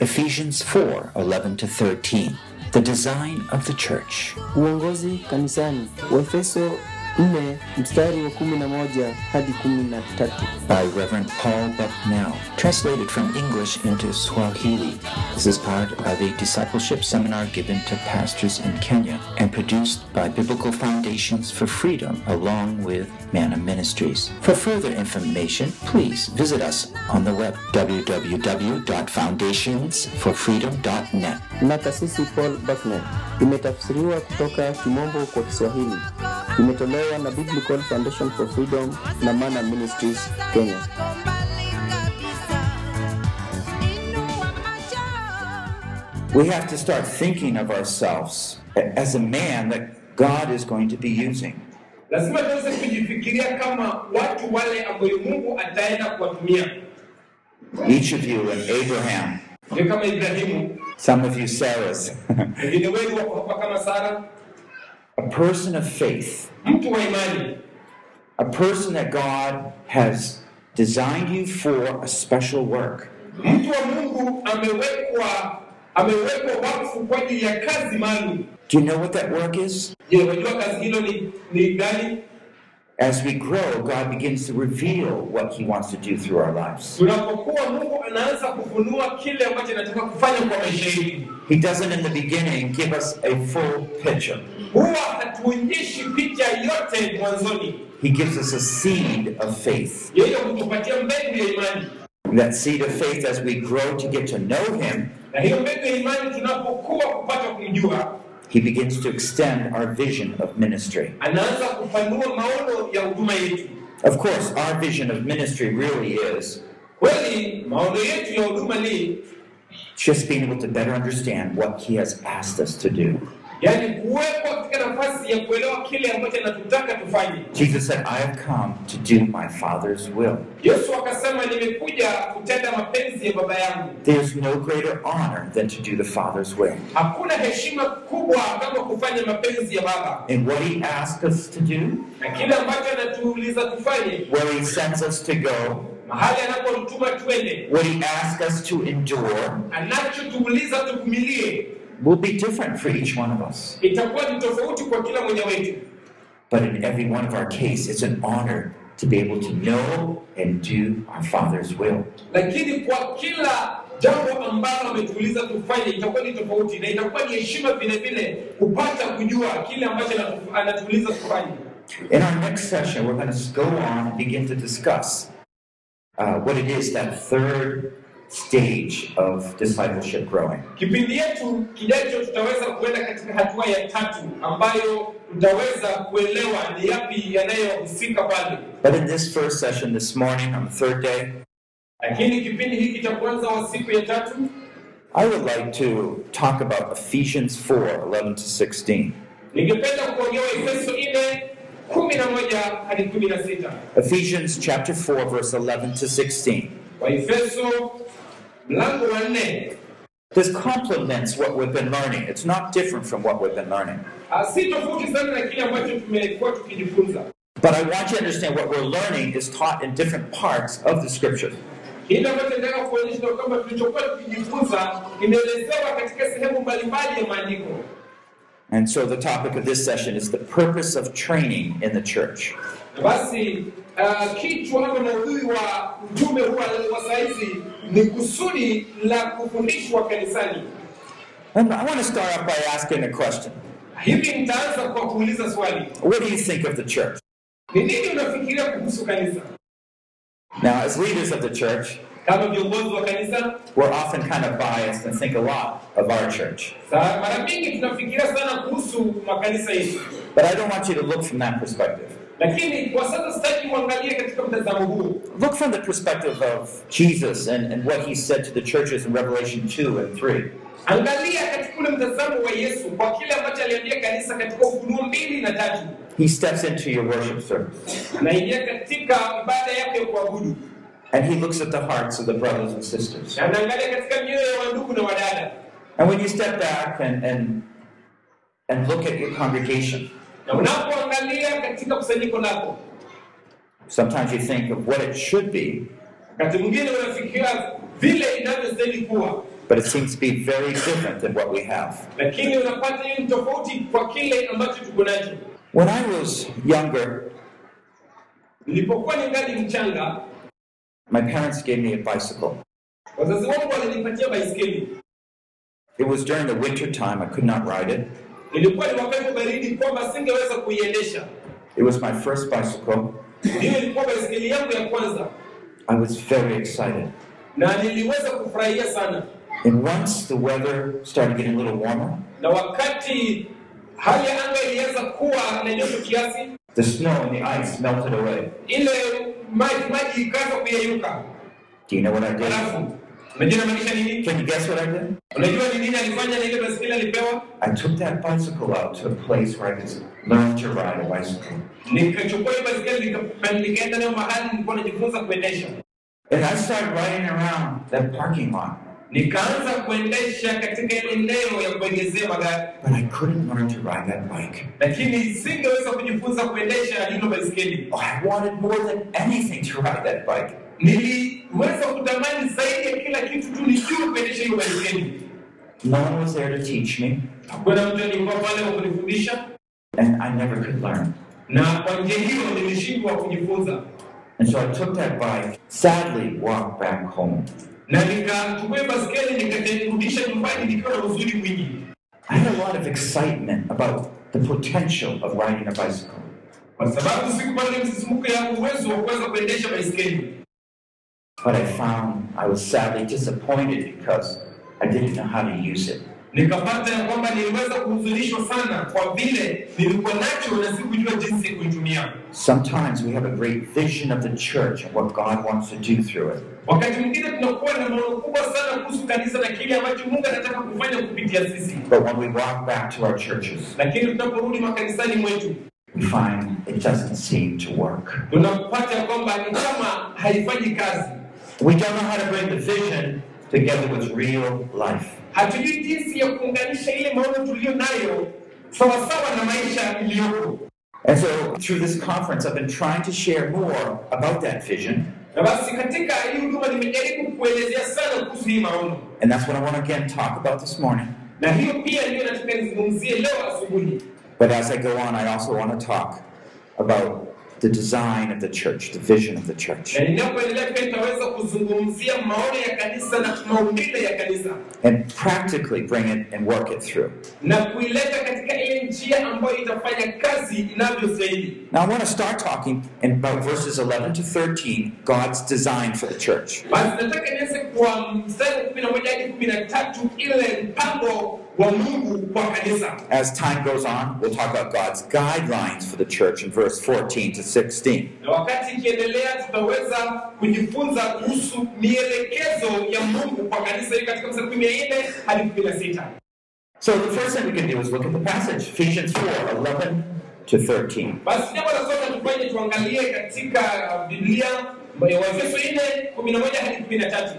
Ephesians 4 11 to 13. The design of the church. Uongozi kanisani. 4 mstari wa 11 hadi 13. by Reverend Paul Bucknell, translated from English into Swahili. This is part of a discipleship seminar given to pastors in Kenya and produced by Biblical Foundations for Freedom along with Mana Ministries. For further information, please visit us on the web www.foundationsforfreedom.net. na Paul Bucknell. Imetafsiriwa kutoka Kimombo kwa Kiswahili. Imetolewa na Biblical Foundation for Freedom na Mana Ministries Kenya. We have to start thinking of ourselves as a man that God is going to be using. lazima tuweze kujifikiria kama watu wale ambayo mungu ataenda kuwatumia. Each of you and Abraham, kama ibrahimu. Some of you Sarahs, wengine wenu wako kama sara a person of faith, mtu wa imani a person that God has designed you for a special work. mtu wa mungu amewekwa amewekwa wakfu kwa ajili ya kazi maalum Do you know what that work is? je unajua kazi hilo ni, ni gani As we grow, God begins to reveal what He wants to do through our lives. tunapokuwa mungu anaanza kufunua kile ambacho anataka kufanya kwa maisha yetu He doesn't in the beginning give us a full picture. huwa hatuonyeshi picha yote mwanzoni He gives us a seed of faith. yeye hutupatia mbegu ya imani That seed of faith, as we grow to get to know Him, na hiyo mbegu ya imani tunapokuwa kupata kumjua He begins to extend our vision of ministry. anaanza kupanua maono ya huduma yetu Of course, our vision of ministry really is kweli maono yetu ya huduma ni just being able to better understand what He has asked us to do. Yaani kuwekwa katika nafasi ya kuelewa kile ambacho anatutaka tufanye. Jesus said, I have come to do my Father's will. yesu akasema nimekuja kutenda mapenzi ya baba yangu. There's no greater honor than to do the Father's will. hakuna heshima kubwa kama kufanya mapenzi ya baba. And what He asked us to do, na kile ambacho anatuuliza tufanye. where He sends us to go, mahali anapotuma twende. what He asks us to endure, anachotuuliza tuvumilie will be different for each one of us. itakuwa ni tofauti kwa kila mmoja wetu But in every one of our case, it's an honor to be able to know and do our Father's will. lakini kwa kila jambo ambalo ametuuliza tufanye itakuwa ni tofauti na itakuwa ni heshima vile vile kupata kujua kile ambacho anatuuliza tufanye In our next session, we're going to go on and begin to discuss uh, what it is that third stage of discipleship growing. kipindi yetu kijacho tutaweza kuenda katika hatua ya tatu ambayo tutaweza kuelewa ni yapi yanayohusika pale But in this first session this morning, on the third day, lakini kipindi hiki cha kwanza wa siku ya tatu I would like to talk about Ephesians 4 11 to 16. ningependa kuongea efeso nne kumi na moja hadi kumi na sita Ephesians chapter 4, verse 11 to 16. waefeso mlango wa nne This complements what we've been learning. It's not different from what we've been learning. Ah, si tofauti sana na kile ambacho tumekuwa tukijifunza But I want you to understand what we're learning is taught in different parts of the scripture. kile ambacho nataka kuonyesha ni kwamba tulichokuwa tukijifunza kimeelezewa katika sehemu mbalimbali ya maandiko And so the topic of this session is the purpose of training in the church. Na basi uh, kichwa ama maudhui wa ujumbe huu wa- wa saizi ni kusudi la kufundishwa kanisani And I want to start off by asking a question. hivi nitaanza kwa kuuliza swali What do you think of the church? ni nini unafikiria kuhusu kanisa Now, as leaders of the church, kama viongozi wa kanisa we're often kind of biased and think a lot of our church. mara mingi tunafikiria sana kuhusu makanisa yetu But I don't want you to look from that perspective. Lakini kwa sasa sitaki uangalie katika mtazamo huu Look from the perspective of Jesus and, and what he said to the churches in Revelation 2 and 3. angalia katika ule mtazamo wa yesu kwa kile ambacho aliambia kanisa katika ufunuo mbili na tatu. He steps into your worship service. Anaingia katika ibada yake ya kuabudu. And he looks at the hearts of the brothers and sisters. anaangalia katika mioyo ya wandugu na wadada. And when you step back and, and, and look at your congregation, na unapoangalia katika kusanyiko lako sometimes you think of what it should be, wakati mwingine unafikiria vile inavyostahili kuwa but it seems to be very different than what we have. lakini unapata hiyo ni tofauti kwa kile ambacho tuko nacho. When I was younger, Nilipokuwa ningali mchanga, my parents gave me a bicycle. wazazi wangu walinipatia baiskeli. It was during the winter time, I could not ride it. Ilikuwa ni wakati baridi kwamba singeweza kuiendesha. It was my first bicycle. Hiyo ilikuwa baiskeli yangu ya kwanza, I was very excited. na niliweza kufurahia sana. And once the weather started getting a little warmer, Na wakati hali ya anga ilianza kuwa na joto kiasi, the snow and the ice melted away. ile maji maji ikaanza kuyeyuka. Do you know what I did? Halafu unajua inamaanisha nini? Can you guess what I did? Unajua ni nini alifanya na ile baiskeli alipewa? I took that bicycle out to a place where I could learn to ride a bicycle. Nikachukua hiyo baiskeli nikaenda nayo mahali nilikuwa najifunza kuendesha. And I started riding around that parking lot, Nikaanza kuendesha katika ile eneo ya kuegezea magari, but I couldn't learn to ride that bike. lakini singeweza kujifunza kuendesha hilo baiskeli. Oh, I wanted more than anything to ride that bike. Niliweza kutamani zaidi ya kila kitu tu nijue kuendesha hiyo baiskeli. No one was there to teach me, Hakuna mtu alikuwa pale wa kunifundisha, and I never could learn. na kwa njia hiyo nilishindwa kujifunza, And so I took that bike, sadly walked back home. na nikachukua hiyo baiskeli nikarudisha nyumbani nikiwa na huzuni mwingi. I had a lot of excitement about the potential of riding a bicycle. kwa sababu sikupata ile msisimuko ya uwezo wa kuweza kuendesha baiskeli, But I found I was sadly disappointed because I didn't know how to use it. nikapata ya kwamba niliweza kuhuzunishwa sana kwa vile nilikuwa nacho na sikujua jinsi kuitumia. Sometimes we have a great vision of the church and what God wants to do through it. Wakati mwingine tunakuwa na maono kubwa sana kuhusu kanisa na kile ambacho Mungu anataka kufanya kupitia sisi, But when we walk back to our churches, lakini tunaporudi makanisani mwetu we find it doesn't seem to work. tunapata ya kwamba ni kama haifanyi kazi. We don't know how to bring the vision together with real life. Hatujui jinsi ya kuunganisha ile maono tuliyo sawasawa na maisha iliyopo. And so, through this conference, I've been trying to share more about that vision. Na basi katika hii huduma nimejaribu kuelezea sana kuhusu hii maono, And that's what I want to again talk about this morning. na hiyo pia ndio nataka nizungumzie leo asubuhi. But as I go on, I also want to talk about the design of the church, the vision of the church, Na ninapoendelea pia nitaweza kuzungumzia maono ya kanisa na maumbile ya kanisa and practically bring it and work it through. na kuileta katika ile njia ambayo itafanya kazi inavyostahili. Now, I want to start talking about verses 11 to 13, God's design for the church. Basi nataka nianze kwa mstari wa kumi na moja hadi kumi na tatu ile mpango wa Mungu kwa kanisa. As time goes on, we'll talk about God's guidelines for the church in verse 14 to 16. Na wakati ikiendelea, tutaweza kujifunza kuhusu mielekezo ya Mungu kwa kanisa hili katika mstari wa kumi na nne hadi kumi na sita. So, the first thing we can do is look at the passage, Ephesians 4 11 to 13. Basi jambo la kwanza tufanye, tuangalie katika Biblia Waefeso nne kumi na moja hadi kumi na tatu.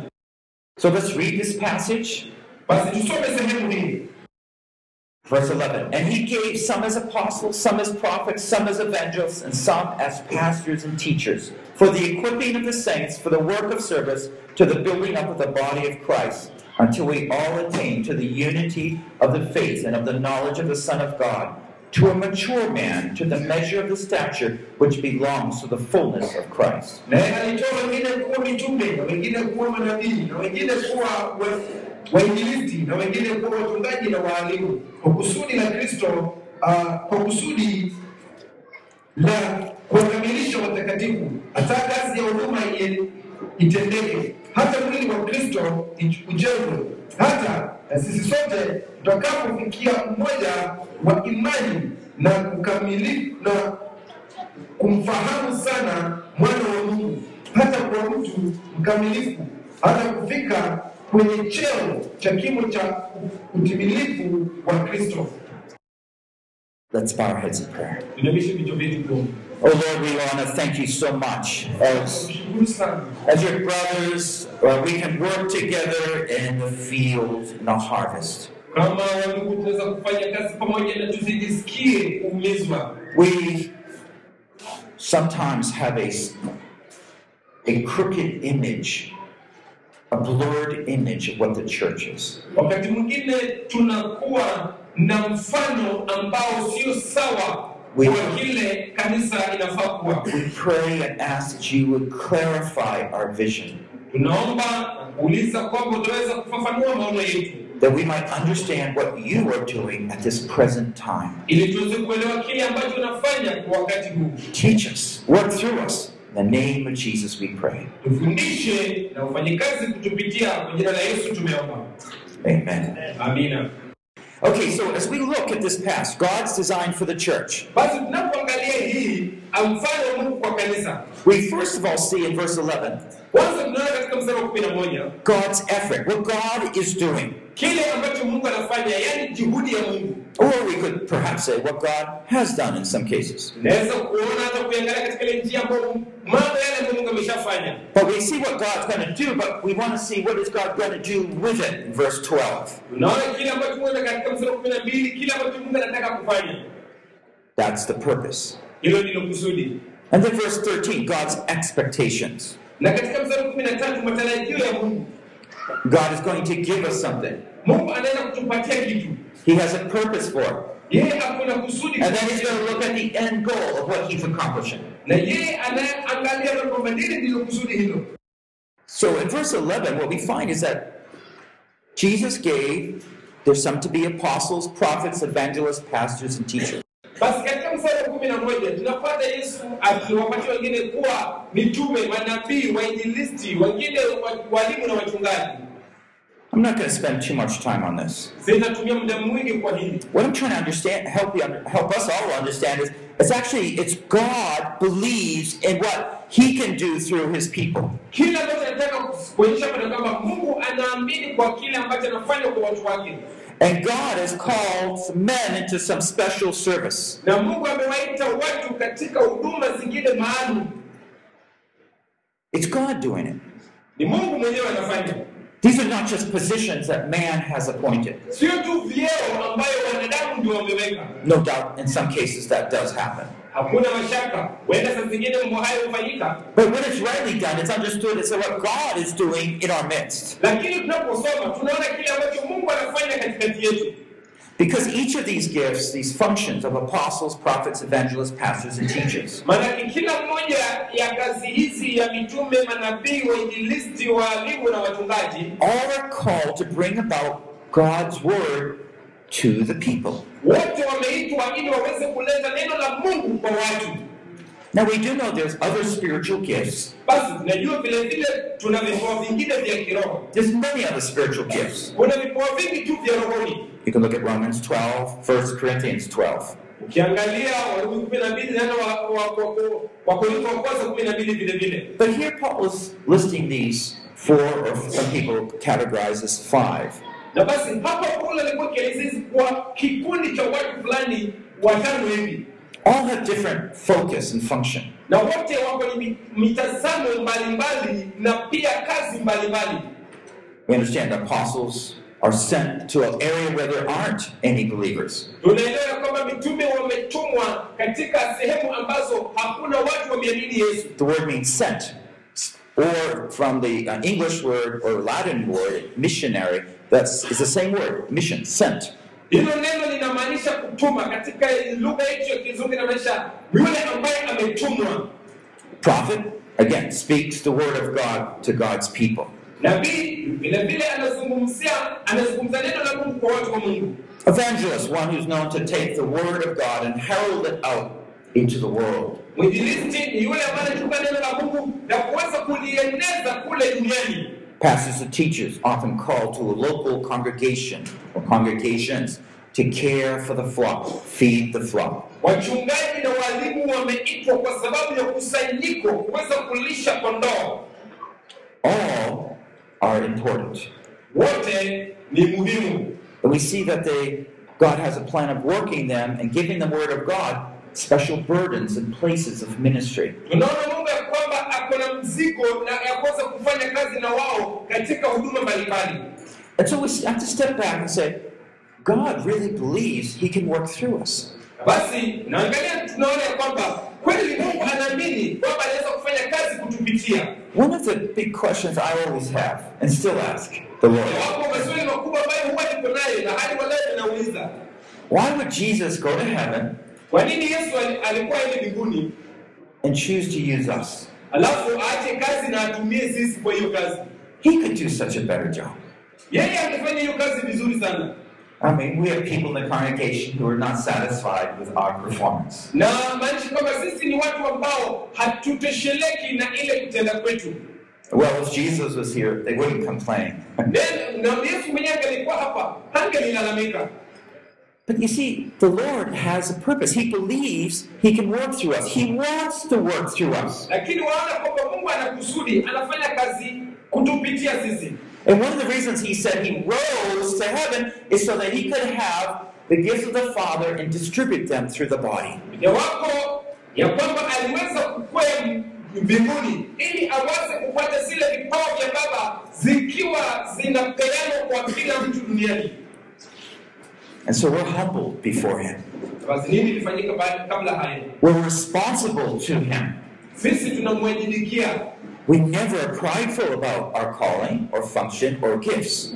So, let's read this passage. Verse 11, and he gave some as apostles, some as prophets, some as evangelists, and some as pastors and teachers, for the equipping of the saints, for the work of service, to the building up of the body of Christ, until we all attain to the unity of the faith and of the knowledge of the Son of God, to a mature man, to the measure of the stature which belongs to the fullness of Christ. Wainjilisti na wengine kuwa wachungaji na waalimu. Kwa kusudi la Kristo, uh, kwa kusudi la kuwakamilisha watakatifu, hata kazi ya huduma itendeke, hata mwili wa Kristo ujengwe, hata na sisi sote tutakapofikia mmoja wa imani na kukamili na kumfahamu sana mwana wa Mungu, hata kwa mtu mkamilifu, hata kufika kwenye cheo cha kimo cha utimilifu wa Kristo. Let's bow our heads in prayer. Inamishe vichwa vyetu kuomba. Oh Lord, we want to thank you so much as As your brothers, uh, we can work together in the field, in the harvest. kama wandugu, tunaweza kufanya kazi pamoja na tusijisikie kuumizwa. We sometimes have a, a crooked image a blurred image of what the church is. wakati mwingine tunakuwa na mfano ambao sio sawa We- kile kanisa inafaa kuwa We pray and ask that you would clarify our vision, tunaomba na kuuliza kwamba utaweza kufafanua maono yetu that we might understand what you are doing at this present time. ili tuweze kuelewa kile ambacho unafanya kwa wakati huu Teach us, work through us. In the name of Jesus, we pray. tufundishe na ufanye kazi kutupitia kwa jina la yesu tumeomba Amen. amina Okay, so as we look at this past, God's design for the church, basi tunapoangalia hii mfano wa mungu kwa kanisa we first of all see in verse 11 kwanza tunaona katika mstari wa kumi na moja God's effort, what God is doing. kile ambacho mungu anafanya yaani juhudi ya mungu Or we could perhaps say what God has done in some cases. naweza kuona hata kuiangalia katika ile njia ambayo mambo yale ambayo mungu ameshafanya But we see what God's going to do, but we want to see what is God going to do with it in verse 12. tunaona kile ambacho mungu ana- katika mstari wa kumi na mbili kile ambacho mungu anataka kufanya That's the purpose. hilo ndilo kusudi And then verse 13, God's expectations. Na katika mstari kumi na tatu matarajio ya mungu God is going to give us something. mungu anaenda kutupatia kitu He has a purpose for it. yeye akuna kusudi And then he's going to look at the end goal of what he's accomplishing. na yeye anayeangalia na kwamba nini ndilo kusudi hilo So in verse 11, what we find is that Jesus gave, there's some to be apostles, prophets, evangelists, pastors, and teachers. basi katika mstari wa kumi na moja tunapata yesu akiwapatia wengine kuwa mitume manabii wainjilisti wengine walimu na wachungaji I'm not going to spend too much time on this. sitatumia muda mwingi kwa hili What I'm trying to understand, help you, help us all understand is, it's actually, it's God believes in what He can do through His people. kile ambacho nataka kuonyesha kwamba mungu anaamini kwa kile ambacho anafanya kwa watu wake And God has called men into some special service. na mungu amewaita watu katika huduma zingine maalum It's God doing it. ni mungu mwenyewe anafanya These are not just positions that man has appointed. sio tu vyeo ambayo wanadamu ndio wameweka No doubt, in some cases, that does happen. Hakuna mashaka. Huenda saa zingine mambo hayo hufanyika. But when it's rightly done, it's understood it's what God is doing in our midst. lakini tunaposoma tunaona kile ambacho mungu anafanya katikati yetu. Because each of these gifts, these functions of apostles, prophets, evangelists, pastors, and teachers, maanake kila mmoja ya kazi hizi ya mitume manabii wainjilisti waalimu na wachungaji all are called to bring about God's word to the people. wote wameitwa ili waweze kuleta neno la mungu kwa watu Now, we do know there's other spiritual gifts. basi tunajua vile vile tuna vipawa vingine vya kiroho There's many other spiritual gifts. kuna vipawa vingi tu vya rohoni You can look at Romans 12, 1 Corinthians 12. ukiangalia warumi kumi na mbili neno wakorintho wa kwanza kumi na mbili vile vile But here Paul is listing these four, or some people categorize as five. Na basi hapa paulo alikuwa akielezea hizi kwa kikundi cha watu fulani watano hivi All have different focus and function. na wote wako ni mitazamo mbalimbali na pia kazi mbalimbali We understand apostles are sent to an area where there aren't any believers. tunaelewa kwamba mitume wametumwa katika sehemu ambazo hakuna watu wameamini yesu The word means sent, or from the uh, English word or Latin word, missionary, that's is the same word, mission, sent. hilo neno linamaanisha kutuma katika lugha yetu kizungu inamaanisha yule ambaye ametumwa Prophet, again, speaks the word of God to God's people. nabii vile vile anazungumzia anazungumza neno la mungu kwa watu wa mungu Evangelist, one who's known to take the word of God and herald it out into the world. mwinjilisti ni yule ambaye anachukua neno la mungu na kuweza kulieneza kule duniani Pastors and teachers often called to a local congregation or congregations to care for the flock, feed the flock. wachungaji na walimu wameitwa kwa sababu ya kusanyiko kuweza kulisha kondoo All are important. wote ni muhimu And we see that they, God has a plan of working them and giving the word of God special burdens and places of ministry. tunaona mungu ya kwamba ako na mzigo na ya kufanya kazi na wao katika huduma mbalimbali And so we have to step back and say, God really believes He can work through us. basi naangalia tunaona kwamba kweli mungu anaamini kwamba anaweza kufanya kazi kutupitia One of the big questions I always have and still ask the Lord wapo maswali makubwa ambayo huwa niko nayo na hadi waleo ninauliza why would Jesus go to heaven kwa nini yesu ali- alikuwa ende mbinguni and choose to use us? Alafu aache kazi na atumie sisi kwa hiyo kazi He could do such a better job. yeye angefanya hiyo kazi vizuri sana I mean, we have people in the congregation who are not satisfied with our performance. na maanisha kwamba sisi ni watu ambao hatutosheleki na ile kutenda kwetu Well, if Jesus was here, they wouldn't complain. Then, na yesu mwenyewe angelikuwa hapa hangelilalamika But you see, the Lord has a purpose. He believes He can work through us. He wants to work through us. lakini waona kwamba mungu anakusudi anafanya kazi kutupitia sisi And one of the reasons He said He rose to heaven is so that He could have the gifts of the Father and distribute them through the body. mojawapo ya kwamba aliweza kukwea mbinguni ili aweze kupata zile vipawa vya baba zikiwa zinapeanwa kwa kila mtu duniani And so we're humbled before Him. We're responsible to Him. We never are prideful about our calling or function or gifts.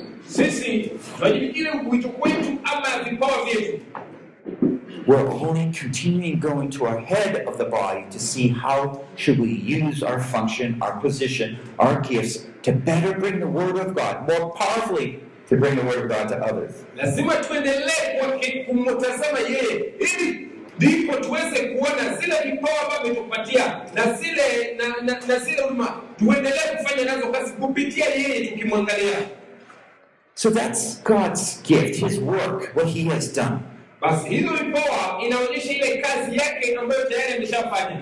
We're only continuing going to our head of the body to see how should we use our function, our position, our gifts to better bring the word of God, more powerfully to bring the word of God to others. lazima tuendelee kumtazama yeye ili ndipo tuweze kuona zile vipawa ambavyo tupatia na zile na, na, na zile huduma tuendelee kufanya nazo kazi kupitia yeye tukimwangalia So that's God's gift, His work, what He has done. basi hizo vipawa inaonyesha ile kazi yake ambayo tayari ameshafanya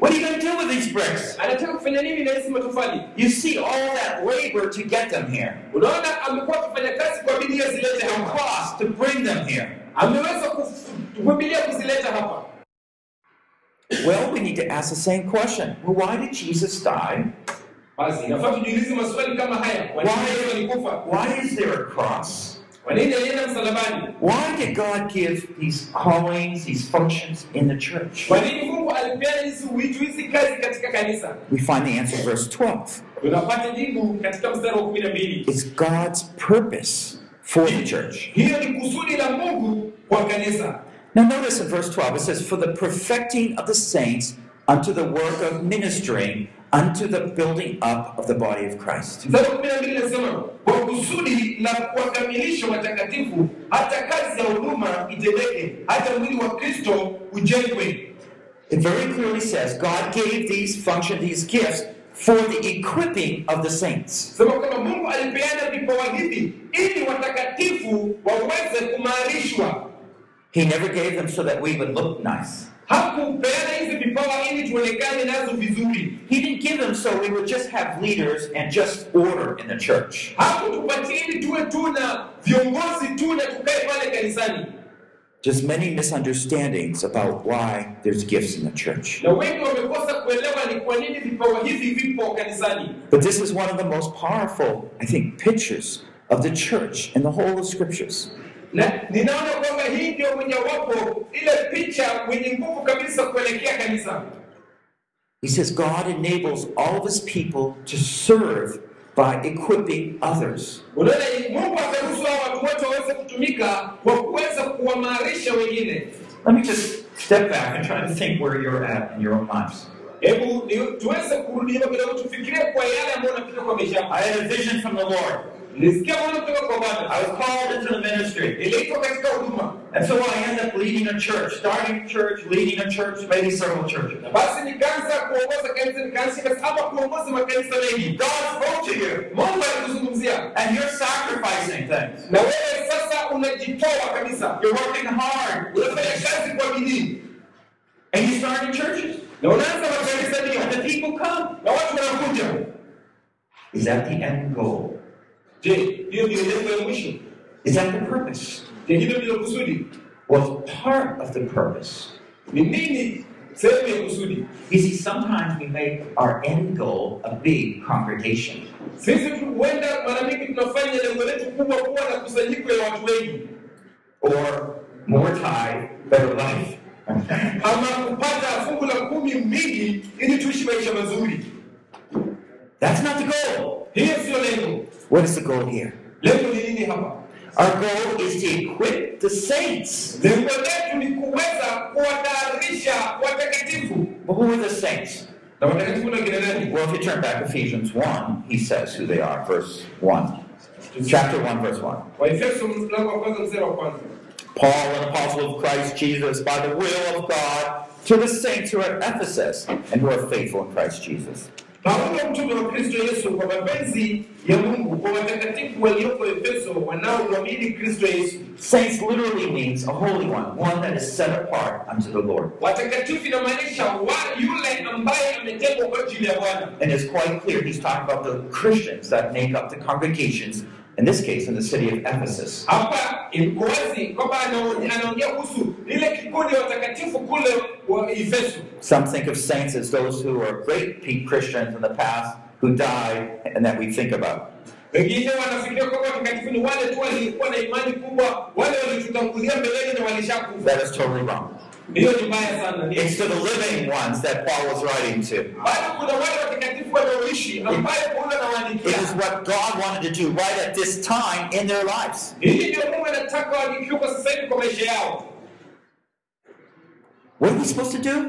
What are you going to do with these bricks? anataka kufanya nini na hizi matofali You see all that labor to get them here, unaona amekuwa akifanya kazi kwa bidii azilete the hapa cost to bring them here. ameweza kuvumilia kuzileta hapa Well, we need to ask the same question. Well, why did Jesus die? basi inafaa tujiulize maswali kama haya kwa nini yesu alikufa Why is there a cross? Kwa nini alienda msalabani Why did God give these callings, these functions in the church? kwa nini mungu alipeana hizi witu hizi kazi katika kanisa We find the answer in verse 12. tunapata jibu katika mstari wa kumi na mbili It's God's purpose for the church. hiyo ni kusudi la mungu kwa kanisa Now, notice in verse 12, it says, For the perfecting of the saints unto the work of ministering unto the building up of the body of Christ. mstari wa kumi na mbili nasema kwa kusudi la kuwakamilisha watakatifu hata kazi za huduma itendeke hata mwili wa kristo ujengwe It very clearly says God gave these functions, these gifts, for the equipping of the saints. sema kwamba mungu alipeana vipawa hivi ili watakatifu waweze kumarishwa He never gave them so that we would look nice. Hakupeana hizi vipawa ili tuonekane nazo vizuri He didn't give them so we would just have leaders and just order in the church. hakutupatia ili tuwe tu na viongozi tu na tukae pale kanisani Just many misunderstandings about why there's gifts in the church. na wengi wamekosa kuelewa ni kwa nini vipawa hivi vipo kanisani But this is one of the most powerful, I think, pictures of the church in the whole of scriptures. Na ninaona kwamba hii ndio mojawapo ile picha mwenye nguvu kabisa kuelekea kanisa He says God enables all of his people to serve by equipping others. unaona mungu akaruhusu hao watu wote waweze kutumika kwa kuweza kuwamarisha wengine Let me just step back and try to think where you're at in your own lives. hebu tuweze kurudi nyuma kidogo tufikirie kwa yale ambayo unapita kwa maisha I had a vision from the Lord. I was called into the ministry. And so I ended up leading a church, starting a church, leading a church, maybe several churches. basi nikaanza kuongoza kanisa nikaanza ama kuongoza makanisa mengi God spoke to you, mungu alikuzungumzia and you're sacrificing things. na wewe sasa You're working hard, unafanya kazi kwa bidii and you started churches. na unaanza And the people come. na watu wanakuja Is that the end goal? Je, hiyo ndio lengo ya mwisho? Is that the purpose? Je, hilo ndilo kusudi? Well, part of the purpose. Ni nini sehemu ya kusudi? You see, sometimes we make our end goal a big congregation. Sisi huenda mara mingi tunafanya lengo letu kubwa kuwa na kusanyiko ya watu wengi Or more tithe, better life. ama kupata fungu la kumi mingi ili tuishi maisha mazuri. That's not the goal. Hiyo sio lengo. What is the goal here? Lengo ni nini hapa? Our goal is to equip the saints. Lengo letu ni kuweza kuwatayarisha watakatifu. Well, who are the saints? Na watakatifu na kina nani? Well, if you turn back to Ephesians 1, he says who they are, verse 1. Chapter 1, verse 1. Waefeso mlango wa kwanza mstari wa kwanza. Paul, an apostle of Christ Jesus, by the will of God, to the saints who are at Ephesus and who are faithful in Christ Jesus. Paulo mtume wa Kristo Yesu kwa mapenzi ya Mungu kwa watakatifu walioko Efeso wanaomwamini Kristo Yesu. Saints literally means a holy one, one that is set apart unto the Lord. Watakatifu inamaanisha yule ambaye ametengwa kwa ajili ya Bwana. And it's quite clear he's talking about the Christians that make up the congregations, in this case, in the city of Ephesus. Hapa iko wazi kwamba anaongea kuhusu ile kikundi watakatifu kule wa Efeso. Some think of saints as those who are great peak Christians in the past who died and that we think about. Wengine wanafikiria kwamba watakatifu ni wale tu walikuwa na imani kubwa, wale walitutangulia mbeleni na walishakufa. That is totally wrong. Hiyo ni mbaya sana. It's to the living ones that Paul was writing to. Bado kuna wale watakatifu wanaoishi ambaye Paulo It anawaandikia. is what God wanted to do right at this time in their lives. Hili ndio Mungu anataka waandikiwe kwa sasa hivi kwa maisha yao. What are we supposed to do?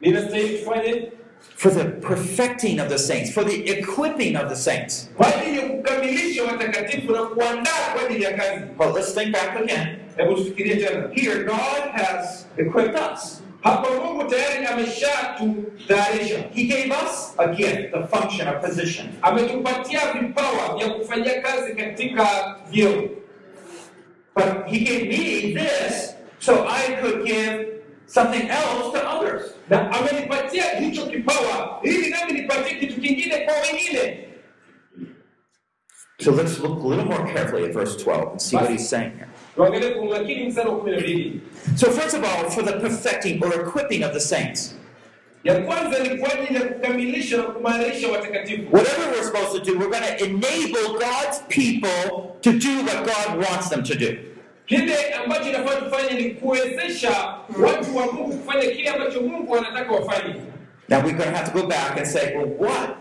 Ninastahili tufanye For the perfecting of the saints, for the equipping of the saints. kwa ajili ya kukamilisha watakatifu na kuandaa kwa ajili ya kazi. Well, let's think back again. Hebu tufikirie tena. Here, God has equipped us. Hapa Mungu tayari ameshatutayarisha, He gave us a gift, a function, a position. ametupatia vipawa vya kufanyia kazi katika vyeo, But He gave me this so I could give something else to others. na amenipatia hicho kipawa ili nami nipatie kitu kingine kwa wengine. So let's look a little more carefully at verse 12 and see what He's saying here. Tuangalie kwa umakini mstari wa kumi na mbili. So, first of all, for the perfecting or equipping of the saints. Ya kwanza ni kwa ajili ya kukamilisha na kumarisha watakatifu. Whatever we're supposed to do, we're going to enable God's people to do what God wants them to do. Kile ambacho inafaa tufanye ni kuwezesha watu wa Mungu kufanya kile ambacho Mungu anataka wafanye. Now, we're going to have to go back and say, well, what?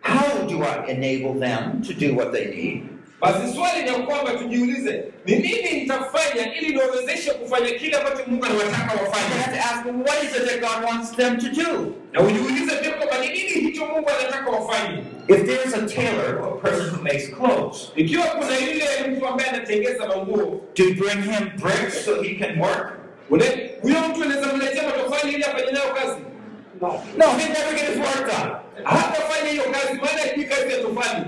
How do I enable them to do what they need? Basi swali ni kwamba tujiulize, ni nini nitafanya ili niwawezeshe kufanya kile ambacho Mungu anawataka We wafanye, have to ask, well, what is it that God wants them to do? na ujiulize pia kwamba ni nini hicho Mungu anataka wafanye. If there's a tailor, or a person who makes clothes, Ikiwa kuna yule mtu ambaye anatengeza manguo, do you bring him bricks so he can work? huyo kazi? No, he'd never get his work done.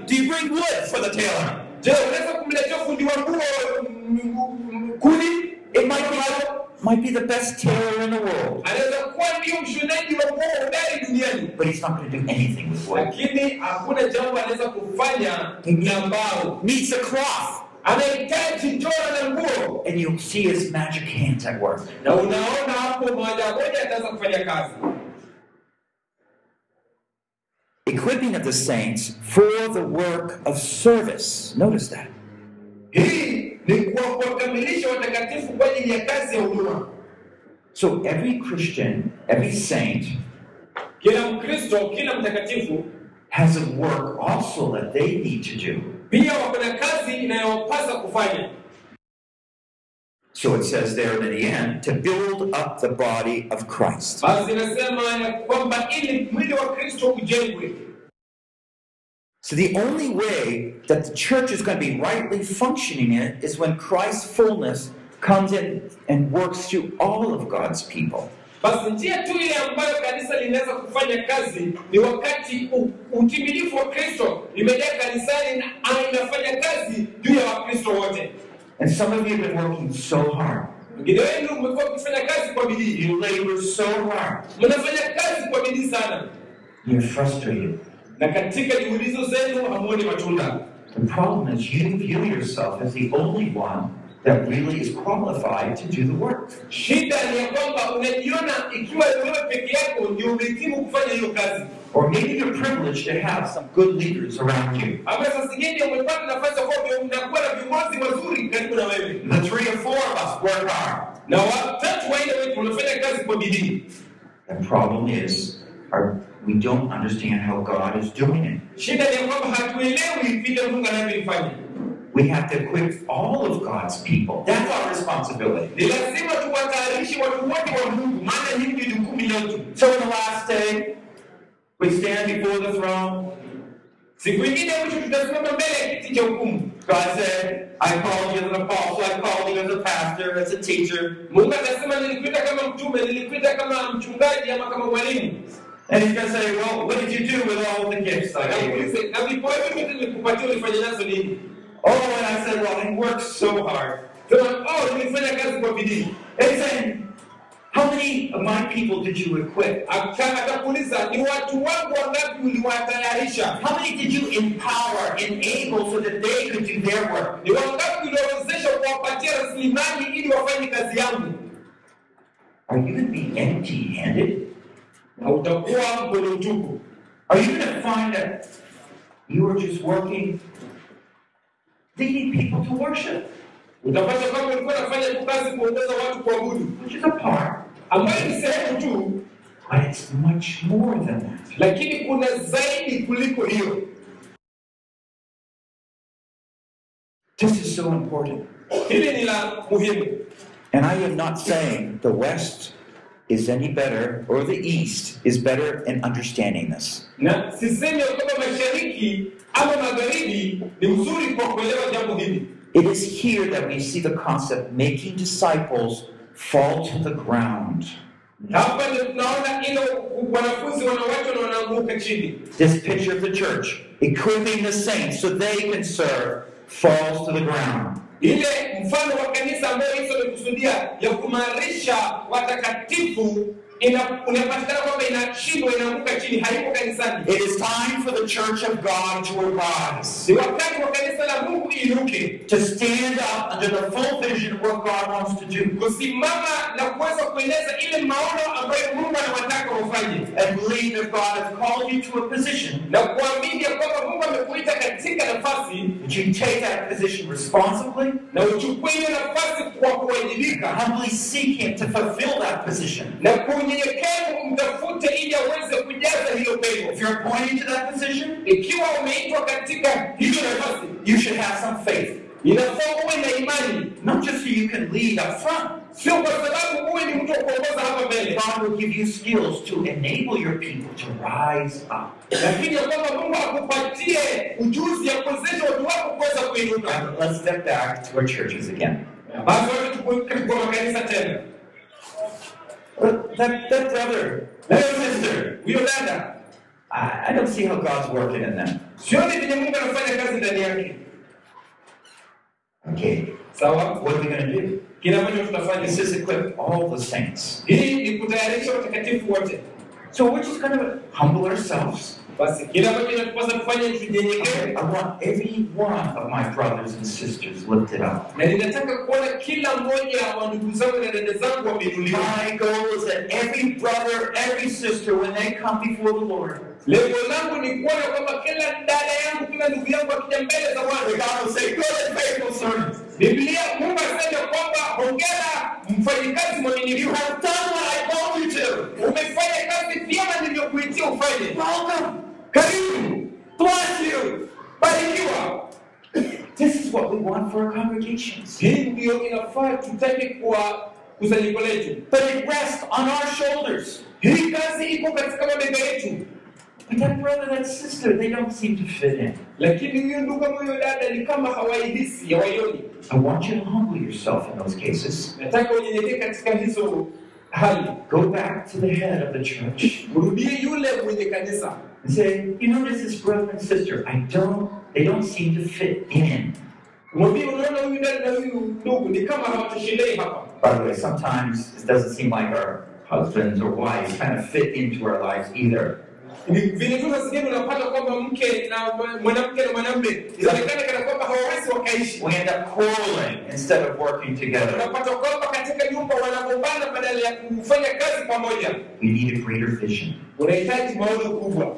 Do you bring wood for the tailor? Je, unaweza kumletea fundi wa nguo mm, mm, kuni? It might be, might be the best tailor in the world, Anaweza kuwa ndio mshonaji wa nguo duniani, but he's not going to do anything with wood. lakini hakuna jambo anaweza kufanya na mbao. Needs a cloth, Anahitaji jora na nguo, and you'll see his magic hands at work. na unaona hapo moja moja kufanya kazi. Equipping of the saints for the work of service. Notice that. Hii ni kwa kuwakamilisha watakatifu kwa ajili ya kazi ya huduma. So every Christian, every saint, Kila Mkristo, kila mtakatifu has a work also that they need to do. pia wako na kazi inayowapasa kufanya. So it says there in the end, to build up the body of Christ. So the only way that the church is going to be rightly functioning in is when Christ's fullness comes in and works through all of God's people. Basi. And some of you have been working so hard. Wengine wenu mmekuwa mkifanya kazi kwa bidii, You labor so hard. mnafanya kazi kwa bidii sana, You're frustrated. na katika juhudi hizo zenu hamuoni matunda. The problem is you view yourself as the only one that really is qualified to do the work. Shida ni kwamba unajiona ikiwa wewe peke yako ndio umehitimu kufanya hiyo kazi, Or maybe you're privileged to have some good leaders around you. The three or four of us work hard. na watatu wanne wetu wanafanya kazi kwa bidii. The problem is our, we don't understand how God is doing it. We have to equip all of God's people. That's our responsibility. Ni lazima tuwatayarishe watu wote wa. So in the last day, we stand before the throne. Siku ingine mwisho tutasimama mbele ya kiti cha hukumu. God said, I called you as an apostle, I called you as a pastor, as a teacher. Mungu atasema nilikuita kama mtume, nilikuita kama mchungaji ama kama mwalimu. And he's going to say, Well, what did you do with all the gifts I gave you? na vipawa hivi vyote nilikupatia ulifanya nazo nini? Oh, and I said, Well, I worked so hard. Sema, oh, nilifanya kazi kwa bidii. And he's saying, How many of my people did you equip? How many did you empower, enable so that they could do their work? Are you going to be empty handed? Are you going to find that you are just working, leading people to worship, which is a part, ambayo ni sehemu tu, but it's much more than that. lakini kuna zaidi kuliko hiyo. This is so important. Hili ni la muhimu. And I am not saying the West is any better or the East is better in understanding this. na sisemi kwamba mashariki ama magharibi ni mzuri kwa kuelewa jambo hili It is here that we see the concept making disciples fall to the ground. This picture of the church equipping the saints so they can serve falls to the ground. ile mfano wa kanisa ambayo yesu amekusudia ya watakatifu ina- unapatikana kwamba inashindwa inaanguka chini haipo kanisani. It is time for the church of God to arise, ni wakati wa kanisa la mungu iinuke to stand up under the full vision of what God wants to do, kusimama na kuweza kueleza ile maono ambayo mungu anawataka wafanye. And believe if God has called you to a position, na kuamini ya kwamba mungu amekuita katika that you take that position responsibly, na uchukue hiyo nafasi kwa kuwajibika. humbly seek Him to fulfill that position. Unyenyekevu mtafute ili aweze kujaza hiyo pengo If you're appointed to that position, ikiwa umeitwa katika hiyo nafasi you should have some faith, inafaa uwe na imani not just so you can lead up front. sio kwa sababu uwe ni mtu wa kuongoza hapa mbele God will give you skills to enable your people to rise up. lakini ya kwamba mungu akupatie ujuzi ya kuwezesha watu wako kuweza kuinuka let's step back to our churches again. basi wacha tukuke kwa makanisa tena that, that brother, that sister, huyo dada I, I don't see how God's working in them. Okay, sawa what are we going to do? kile ambacho tunafanya This is equip all the saints. So we're just going to humble ourselves. Basi kile ambacho inatupasa kufanya ni Okay, tunyenyekewe I want every one of my brothers and sisters lifted up. na ninataka kuona kila mmoja wa ndugu zangu na dada zangu wameinuliwa My goal is that every brother, every sister, when they come before the Lord, lengo langu ni kuona kwamba kila dada yangu kila ndugu yangu akija mbele za bwana biblia mungu aseme kwamba hongera mfanyikazi You mwaminifu have done what I called you to. umefanya kazi vyema nilivyokuitia ufanye Welcome. karibu Bless you. barikiwa This is what we want for our congregations. hii ndio inafaa tutake kwa kusanyiko letu But it rests on our shoulders. hii kazi iko katika mabega yetu But that brother, that sister, they don't seem to fit in. lakini huyo ndugu ama huyo dada ni kama hawaihisi hawaioni I want you to humble yourself in those cases. nataka unyenyekee katika hizo hali Go back to the head of the church mrudie yule mwenye kanisa and say, you notice this brother and sister, I don't, they don't seem to fit in. mwambie unaona huyu dada na huyu ndugu ni kama hawatoshelei hapa By the way, sometimes it doesn't seem like our husbands or wives kind of fit into our lives either. Saa zingine unapata kwamba mke na mwanamke na mwanamume inaonekana kana kwamba hawawezi wakaishi. We end up quarreling instead of working together. Unapata kwamba katika nyumba wanagombana badala ya kufanya kazi pamoja. We need a greater vision. Unahitaji maono kubwa.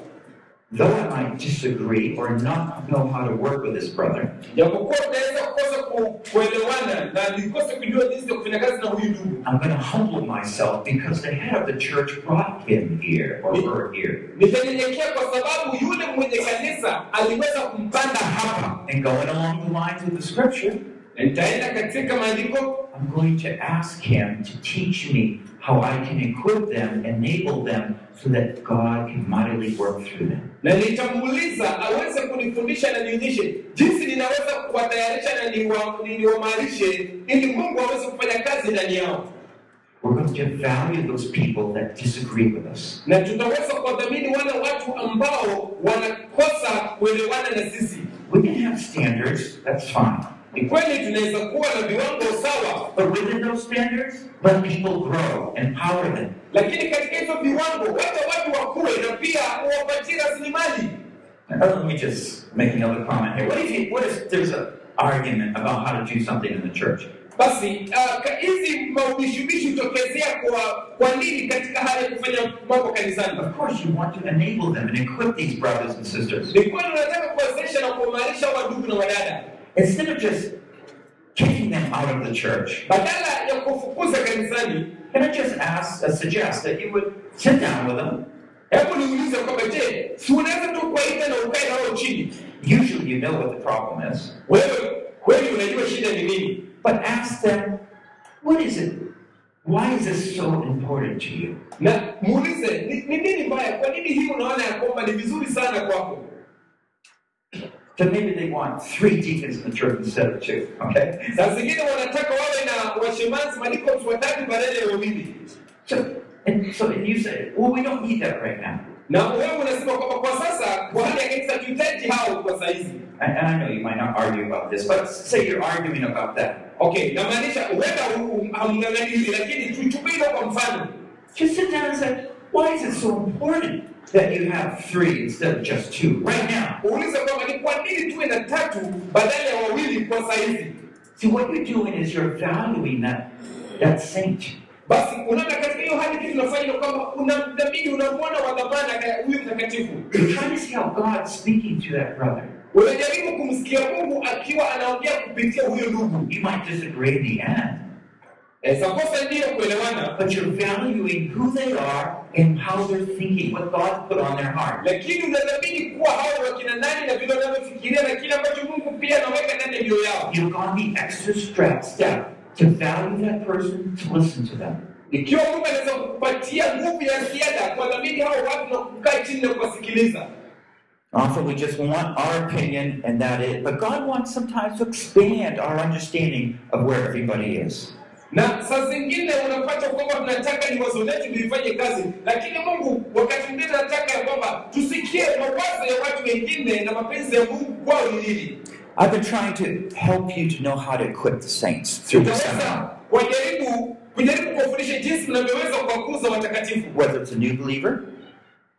Though I might disagree or not know how to work with this brother, Japokuwa unaweza kukosa ku- kuelewana na nikose kujua jinsi ya kufanya kazi na huyu ndugu, I'm going to humble myself because the head of the church brought him here or her here. nitanyenyekea kwa sababu yule mwenye kanisa aliweza kumpanda hapa. And going along the lines of the scripture, Na Nitaenda katika maandiko I'm going to ask him to teach me how I can equip them, enable them, so that God can mightily work through them. na nitamuuliza aweze kunifundisha na nionyeshe jinsi ninaweza kuwatayarisha na niwamarishe ili Mungu aweze kufanya kazi ndani yao, We're going to value those people that disagree with us. na tutaweza kuwadhamini wale watu ambao wanakosa kuelewana na sisi. We can have standards, that's fine. Ni kweli tunaweza kuwa na viwango sawa, But within those standards, let people grow, empower them. lakini katika hizo viwango wacha watu wakuwe na pia uwapatie rasilimali. Uh, let me just make another comment here. What if, you, what if there's an argument about how to do something in the church? Basi ah, hizi maubishubishi hutokezea kwa kwa nini katika hali ya kufanya mambo kanisani? Of course, you want to enable them and equip these brothers and sisters. Ni kweli unataka kuwezesha na kuimarisha wadugu na wadada, Instead of just kicking them out of the church, badala ya kufukuza kanisani. can I just ask, uh, suggest that you would sit down with them? Hebu niulize kwamba je, si unaweza tu kuwaita na ukae nao chini? Usually, you know what the problem is, Wewe kweli unajua shida ni nini, but ask them, what is it? Why is this so important to you? na muulize ni ni nini mbaya, kwa nini hii unaona ya kwamba ni vizuri sana kwako? So maybe they want three deacons in the church instead of two, okay? Saa zingine wanataka wawe na watatu badala ya wawili, So, and so and you say, well, we don't need that right now. na wewe unasema kwamba kwa sasa kwa hali ya kanisa tuhitaji hao kwa saa. And, and I know you might not argue about this, but say you're arguing about that. Okay, namaanisha huenda hu- hamng'ang'ani hili, lakini tuchukue kwa mfano. Just sit down and say, why is it so important that you have three instead of just two right now? See, what you're doing is you're valuing that, that saint. You're trying to see how God's speaking to that brother. You might disagree in the end, Sakosa ndiyo kuelewana, but you're valuing who they are and how they're thinking, what God put on their heart. lakini unadhamini kuwa hao wakina nani na vile wanavyofikiria na kile ambacho Mungu pia anaweka ndani ya mioyo yao. You've gone the extra step, step to value that person, to listen to them. Ikiwa Mungu anaweza kupatia nguvu ya ziada kuwadhamini hao watu na kukaa chini na kuwasikiliza. Often we just want our opinion and that it, but God wants sometimes to expand our understanding of where everybody is. Na saa zingine unapata kwamba tunataka ni wazo letu lifanye kazi, lakini Mungu wakati mwingine anataka ya kwamba tusikie mawazo ya watu wengine na mapenzi ya Mungu kwao ni nini. I've been trying to help you to know how to equip the saints through this seminar. Whether it's a new believer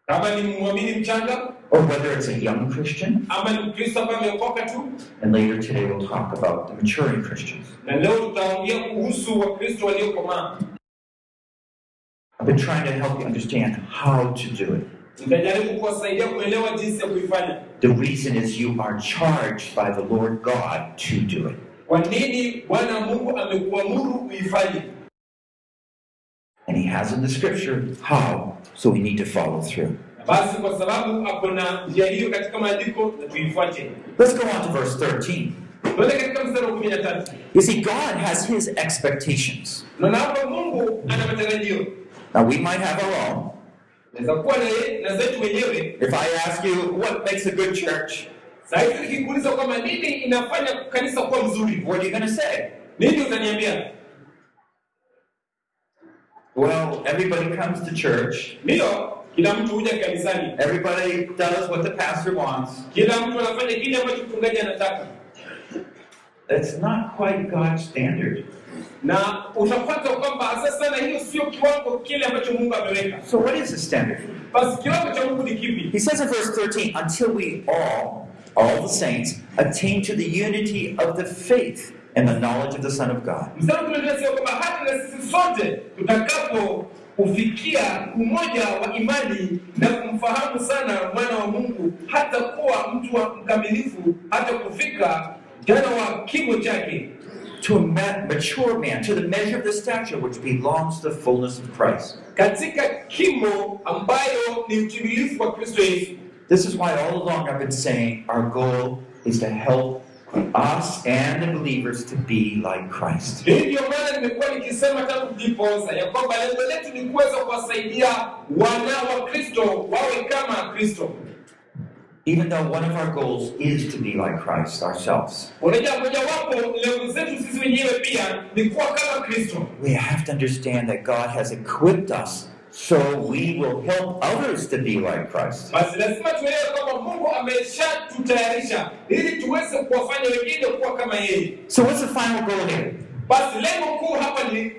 kama ni mwamini mchanga or whether it's a young Christian, ama ni Mkristo ambaye ameokoka tu. and later today we'll talk about the maturing Christians. Na leo tutaongea kuhusu Wakristo waliokomaa. I've been trying to help you understand how to do it. Nitajaribu kuwasaidia kuelewa jinsi ya kuifanya. The reason is you are charged by the Lord God to do it. Kwa nini Bwana Mungu amekuamuru uifanye? And He has in the scripture how, so we need to follow through. Basi kwa sababu ako njia hiyo katika maandiko na tuifuate. Let's go on to verse 13. Tuende katika mstari wa kumi na tatu. You see, God has His expectations. Unaona hapa Mungu ana matarajio. Now, we might have our own. Naweza kuwa na, zetu wenyewe. If I ask you what makes a good church, Saa hizi nikikuuliza kwamba nini inafanya kanisa kuwa mzuri, what are you going to say? nini utaniambia? Well, everybody comes to church. Ndiyo, kila mtu huja kanisani, Everybody does what the pastor wants. kila mtu anafanya kile ambacho mchungaji anataka. That's not quite God's standard. na utapata kwamba hasa sana hiyo sio kiwango kile ambacho mungu ameweka So, what is the standard? basi kiwango cha mungu ni kipi He says in verse 13, until we all, all the saints, attain to the unity of the faith and the knowledge of the Son of God. mstari kumi tunasema kwamba hata na sisi sote tutakapo kufikia umoja wa imani na kumfahamu sana mwana wa mungu hata kuwa mtu wa mkamilifu hata kufika jana wa kimo chake To a ma- mature man, to the measure of the stature which belongs to the fullness of Christ. katika kimo ambayo ni utimilifu wa kristo yesu This is why all along I've been saying our goal is to help us and the believers to be like Christ. hii maana nimekuwa nikisema tangu tulipoanza ya kwamba lengo letu ni kuweza kuwasaidia wana wa kristo wawe kama kristo Even though one of our goals is to be like Christ ourselves, unajua mojawapo lengo zetu sisi wenyewe pia ni kuwa kama kristo we have to understand that God has equipped us so we will help others to be like Christ. basi lazima tuelewe kwamba mungu ameshatutayarisha ili tuweze kuwafanya wengine kuwa kama yeye So, what's the final goal here? basi lengo kuu hapa ni,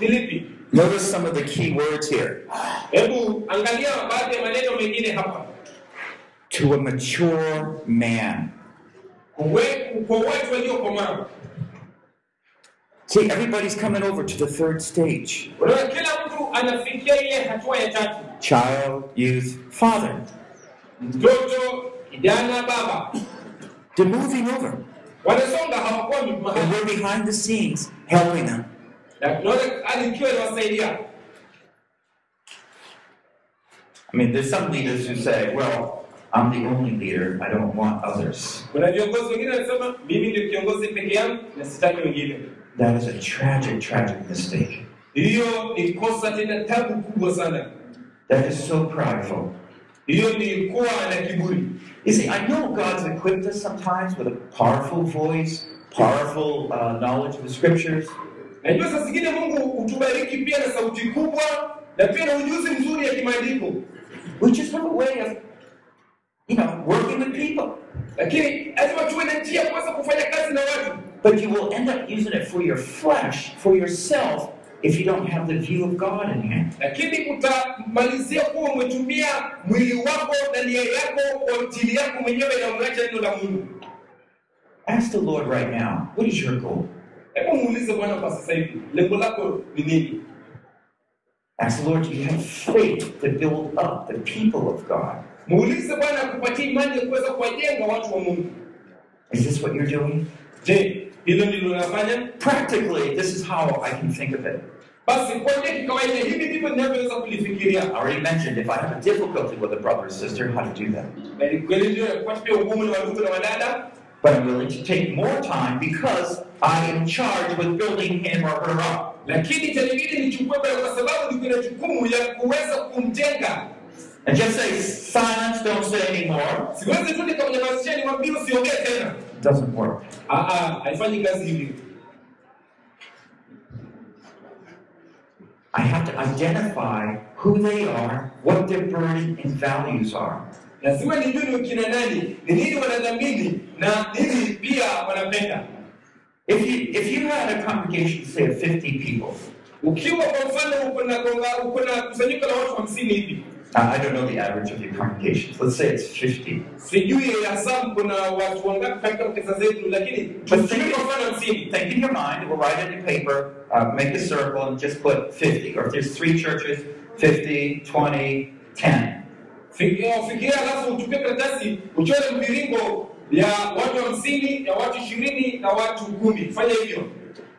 lipi Notice some of the key words here. hebu angalia baadhi ya maneno mengine hapa To a mature man. Kwa watu waliokomaa See, everybody's coming over to the third stage child, youth, father. They're moving over. And we're behind the scenes helping them. I mean, there's some leaders who say, well, I'm the only leader, I don't want others. That is a tragic, tragic mistake. hiyo ni kosa tena tabu kubwa sana That is so prideful. hiyo ni kuwa na kiburi You see, I know God's equipped us sometimes with a powerful voice, powerful uh, knowledge of the scriptures, najua saa zingine mungu hutubariki pia na sauti kubwa na pia na ujuzi mzuri ya kimaandiko just have a way of, you know, working with people. lakini lazima tuwe na njia kuweza kufanya kazi na watu But you will end up using it for your flesh, for yourself, if you don't have the view of God in hand. lakini utamalizia kuwa umetumia mwili wako na nia yako kwa ajili yako mwenyewe na umeacha neno la mungu Ask the Lord right now, what is your goal? hebu muulize bwana kwa sasa hivi lengo lako ni nini Ask the Lord, do you have faith to build up the people of God? muulize bwana akupatie imani ya kuweza kuwajenga watu wa mungu Is this what you're doing? je hilo ndilo unafanya Practically, this is how I can think of it. basi kwa kikawaida hivi ndivyo ninavyoweza kulifikiria I already mentioned if I have a difficulty with a brother or sister, how to do that. na ni kweli ndio kupata pia ugumu na wadugu na wadada But I'm willing to take more time because I am charged with building him or her up. lakini itanibidi nichukue pale kwa sababu niko na jukumu ya kuweza kumjenga And just say, silence, don't say anymore. siwezi tu nikamnyamazisha nimwambie usiongee tena It doesn't work. Ah, ah, haifanyi kazi hivyo I have to identify who they are, what their burden and values are. lazima nijue ni kina nani ni nini wanadhamini na nini pia wanapenda If you if you had a congregation, say of 50 people, ukiwa kwa mfano uko na konga- uko na kusanyiko la watu hamsini hivi I don't know the average of your congregations. Let's say it's 50. sijui hasa kuna watu wangapi katika pesa zetu lakini tuchukue hamsini Think in your mind, we'll write it in paper, uh, make a circle, and just put 50. Or if there's three churches, 50, 20, 10. Fikiria fikiria, alafu uchukue karatasi uchore mviringo ya watu hamsini ya watu ishirini na watu kumi fanya hivyo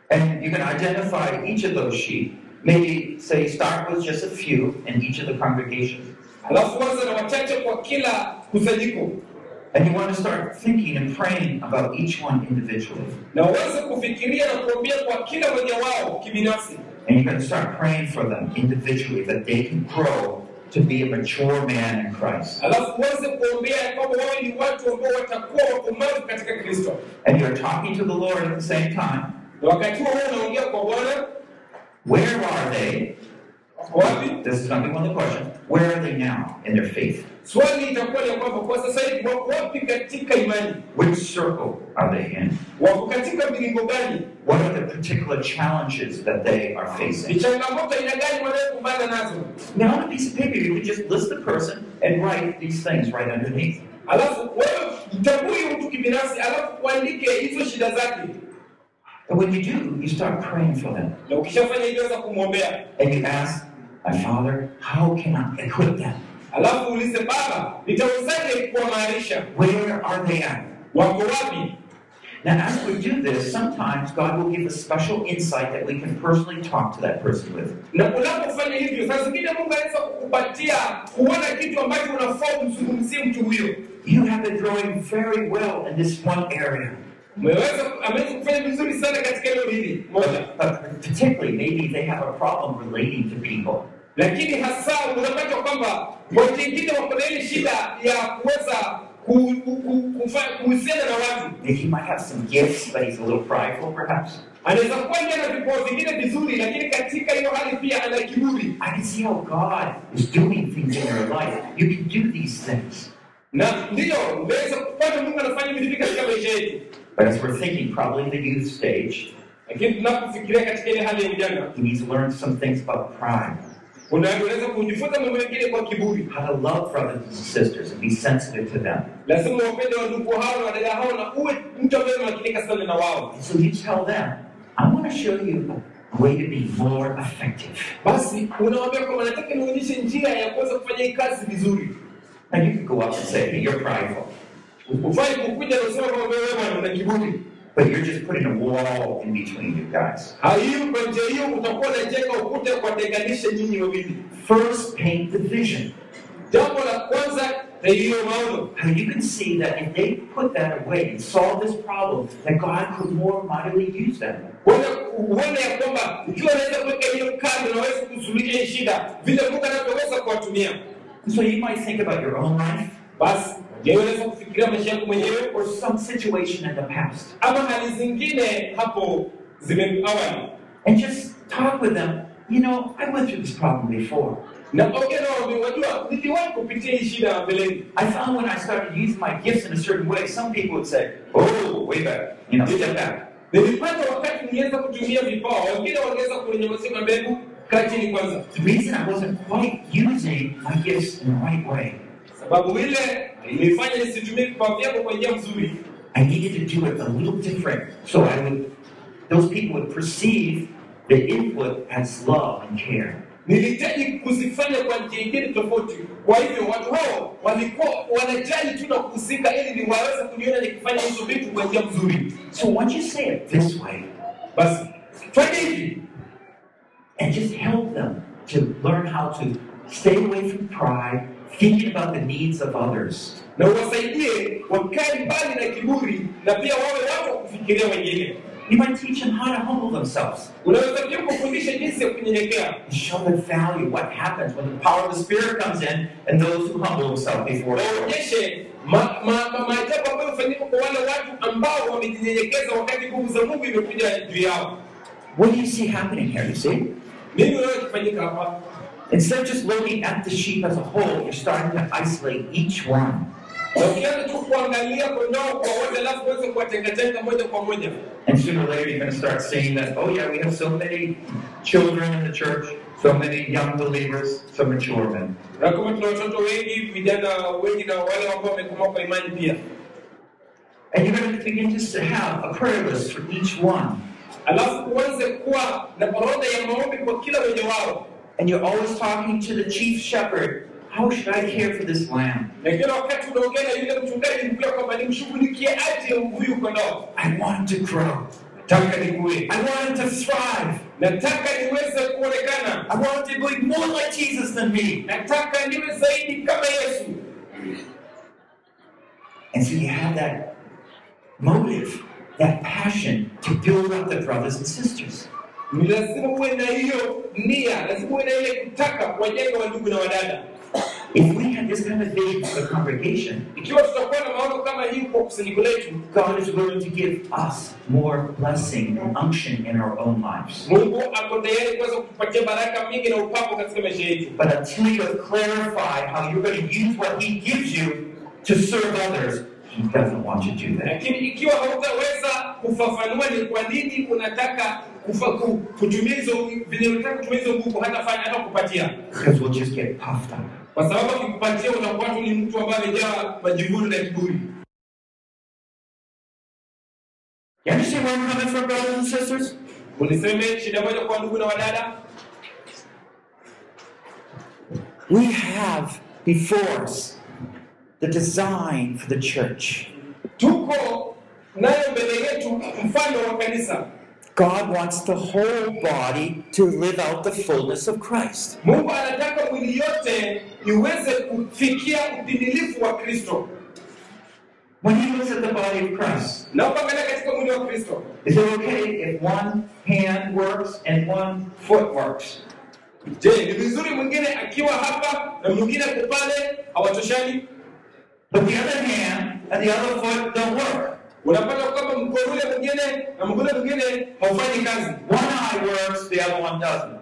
And you can identify each of those sheep. Maybe say start with just a few in each of the congregations. alafu anza na wachache kwa kila kusanyiko And you want to start thinking and praying about each one individually. na uweze kufikiria na kuombea kwa kila mmoja wao kibinafsi And you're going to start praying for them individually that they can grow to be a mature man in Christ. alafu uweze kuombea ya kwamba wawe ni watu ambao watakuwa wakomavu And you're talking to the Lord at the same time. Where are they? This is going to one of the questions. Where are they now in their faith? Swali itakuwa ni kwamba kwa sasa hivi wako wapi katika imani? Which circle are they in? Wako katika milingo gani? What are the particular challenges that they are Ni facing? changamoto aina gani wanayokumbana nazo? Now, on a piece of paper, you could just list the person and write these things right underneath. Alafu wewe mtambue mtu kibinafsi, alafu uandike hizo shida zake, And when you do, you start praying for them. na ukishafanya hivyo sasa kumwombea, And you ask, My Father, how can I equip them? alafu uulize Baba, nitawezaje kuwamarisha? Where are they at? Wako wapi? Now, as we do this, sometimes God will give us special insight that we can personally talk to that person with. Na unapofanya hivyo, saa zingine Mungu anaweza kukupatia kuona kitu ambacho unafaa umzungumzie mtu huyo. You have been growing very well in this one area. Umeweza, ameweza kufanya vizuri sana katika hili moja, But particularly, maybe they have a problem relating to people. lakini hasa unapata kwamba wengine wako na ile shida ya kuweza kuhusiana na watu. He might have some gifts, but he's a little prideful, perhaps. Anaweza kuwa vipawa vingine vizuri, lakini katika hiyo hali pia ana kiburi. I can see how God is doing things in your life. You can do these things. Na ndiyo unaweza kupata Mungu anafanya vitu katika maisha yetu, But as we're thinking, probably in the youth stage, lakini tunapofikiria katika ile hali ya ujana, he needs to learn some things about pride, unaweza kujifunza mambo mengine kwa kiburi. how to love brothers and sisters and be sensitive to them. Lazima wapende wandugu hao na wadada hao, na uwe mtu ambaye unakinika sana na wao. So you tell them, I want to show you way to be more effective. Basi unawaambia kwamba nataka nionyeshe njia ya kuweza kufanya kazi vizuri. Now you can go up and say, hey, you're prideful, but you're just putting a wall in between you guys. First, paint the vision. How you can see that if they put that away and solve this problem, that God could more mightily use them. Uone uone ya kwamba ukiwa unaweza kuweka hiyo kando na uweze kusuluhisha hii shida, vile Mungu anavyoweza kuwatumia. And so you might think about your own life Basi je, unaweza kufikiria maisha yako mwenyewe or some situation in the past ama hali zingine hapo zime awali, and just talk with them. You know, I went through this problem before. na ongea nao, waambie, wajua niliwahi kupitia hii shida mbeleni. I found when I started using my gifts in a certain way, some people would say, Oh, way back, you know, step back. Nilipata wakati niliweza kutumia vipawa, wengine wangeweza mbegu, kaa chini kwanza, The reason I wasn't quite using my gifts in the right way, sababu ile ilifanya nisitumie vipawa vyangu kwa njia nzuri. I needed to do it a little different. So I would, those people would perceive the input as love and care. Nilihitaji kuzifanya kwa njia ingine tofauti. Kwa hivyo watu hao walikuwa wanajali tu na kuhusika, ili ni waweze kuniona nikifanya hizo vitu kwa njia nzuri. So once you say it this way, Basi fanya hivi and just help them to learn how to stay away from pride, thinking about the needs of others. na uwasaidie wakae mbali na kiburi, na pia wawe watu wa kufikiria wengine. You might teach them how to humble themselves. Unaweza pia kufundisha jinsi ya kunyenyekea and show them value what happens when the power of the Spirit comes in and those who humble themselves before the Lord. waonyeshe ma- ma- ma- maajabu ambayo hufanyika kwa wale watu ambao wamejinyenyekeza wakati nguvu za Mungu imekuja juu yao. What do you see happening here? You see? Nini unaona kifanyika hapa? Instead of just looking at the sheep as a whole, you're starting to isolate each one. Na ukianza tu kuangalia kondoo kwa wote, alafu uweze kuwatengatenga moja kwa moja, And sooner or later, you're going to start seeing that, oh, yeah, we have so many children in the church, so many young believers, so mature men. na kama tuna watoto wengi, vijana wengi, na wale ambao wamekomaa kwa imani pia. And you're going to begin just to have a prayer list for each one. Alafu uanze kuwa na orodha ya maombi kwa kila mmoja wao, And you're always talking to the chief shepherd. How should I care for this lamb? na kila wakati unaongea na yule mchungaji mkuu kwamba nimshughulikie aje huyu kondoo. I want him to grow. I want him to thrive. nataka niweze kuonekana I want him to be more like Jesus than me. nataka niwe zaidi kama Yesu. And so you have that motive, that passion to build up the brothers and sisters. Ni lazima uwe na hiyo nia, lazima uwe na ile kutaka kuwajenga wandugu na wadada. If we had this kind of vision for the congregation, Ikiwa tutakuwa na maono kama hii kwa kusanyiko letu God is willing to give us more blessing and unction in our own lives. mungu ako tayari kuweza kutupatia baraka mingi na upako katika maisha yetu But until you have clarified how you're going to use what He gives you to serve others, He doesn't want you to do that. lakini ikiwa hautaweza kufafanua ni kwa nini unataka kutumia hizo vile unataka kutumia hizo nguvu hatafanya hata kupatia Because we'll just get puffed up. kwa sababu akikupatia unakuwa tu ni mtu ambaye amejaa majivuno na kiburi You understand where I'm coming from, brothers and sisters? uniseme shida moja kwa ndugu na wadada We have before us the design for the church. tuko nayo mbele yetu mfano wa kanisa God wants the whole body to live out the fullness of Christ. mungu anataka mwili yote iweze kufikia utimilifu wa kristo When he looks at the body of Christ, na ukaangalia katika mwili wa kristo is it okay if one hand works and one foot works? je ni vizuri mwingine akiwa hapa na mwingine pale hawatoshani But the other hand and the other foot don't work. unapata kwamba mkono ule mwingine na mkono mwingine haufanyi kazi One eye works, the other one doesn't.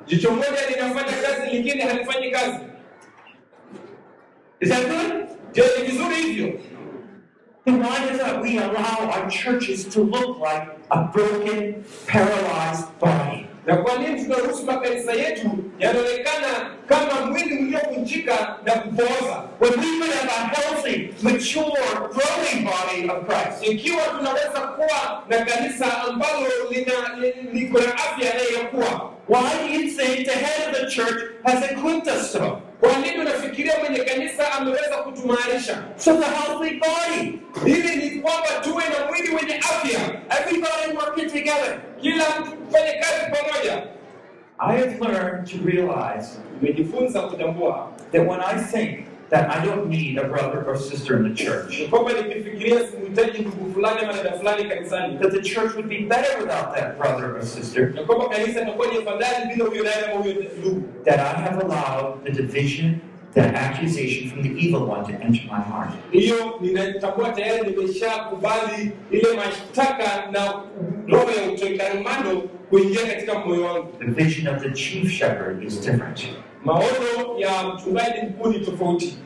Is that good? je ni vizuri Then why does that we allow our churches to look like a broken, paralyzed body? Na kwa nini tunaruhusu makanisa yetu yanaonekana kama mwili uliovunjika na kupooza When healthy, mature, growing body of Christ. ikiwa tunaweza kuwa na kanisa ambalo liko na afya inayokuwa Why do you think the head of the church has equipped us so? Kwa nini unafikiria mwenye kanisa ameweza kutumarisha? So the ni kwamba tuwe na mwili wenye afya. Everybody working kila mtu kufanya kazi pamoja. I have learned to realize nimejifunza kutambua that when I think that I don't need a brother or sister in the church, ni kwamba nikifikiria simhitaji ndugu fulani ama dada fulani kanisani. That the church would be better without that brother or sister, na kwamba kanisa itakuwa ni afadhali bila huyo dada ama huyo ndugu. That I have allowed the division, the accusation from the evil one to enter my heart. hiyo ninatambua tayari nimeshakubali ile mashtaka na roho ya utoikarumano kuingia katika moyo wangu. The vision of the chief shepherd is different. Maono ya mchungaji mkuu ni tofauti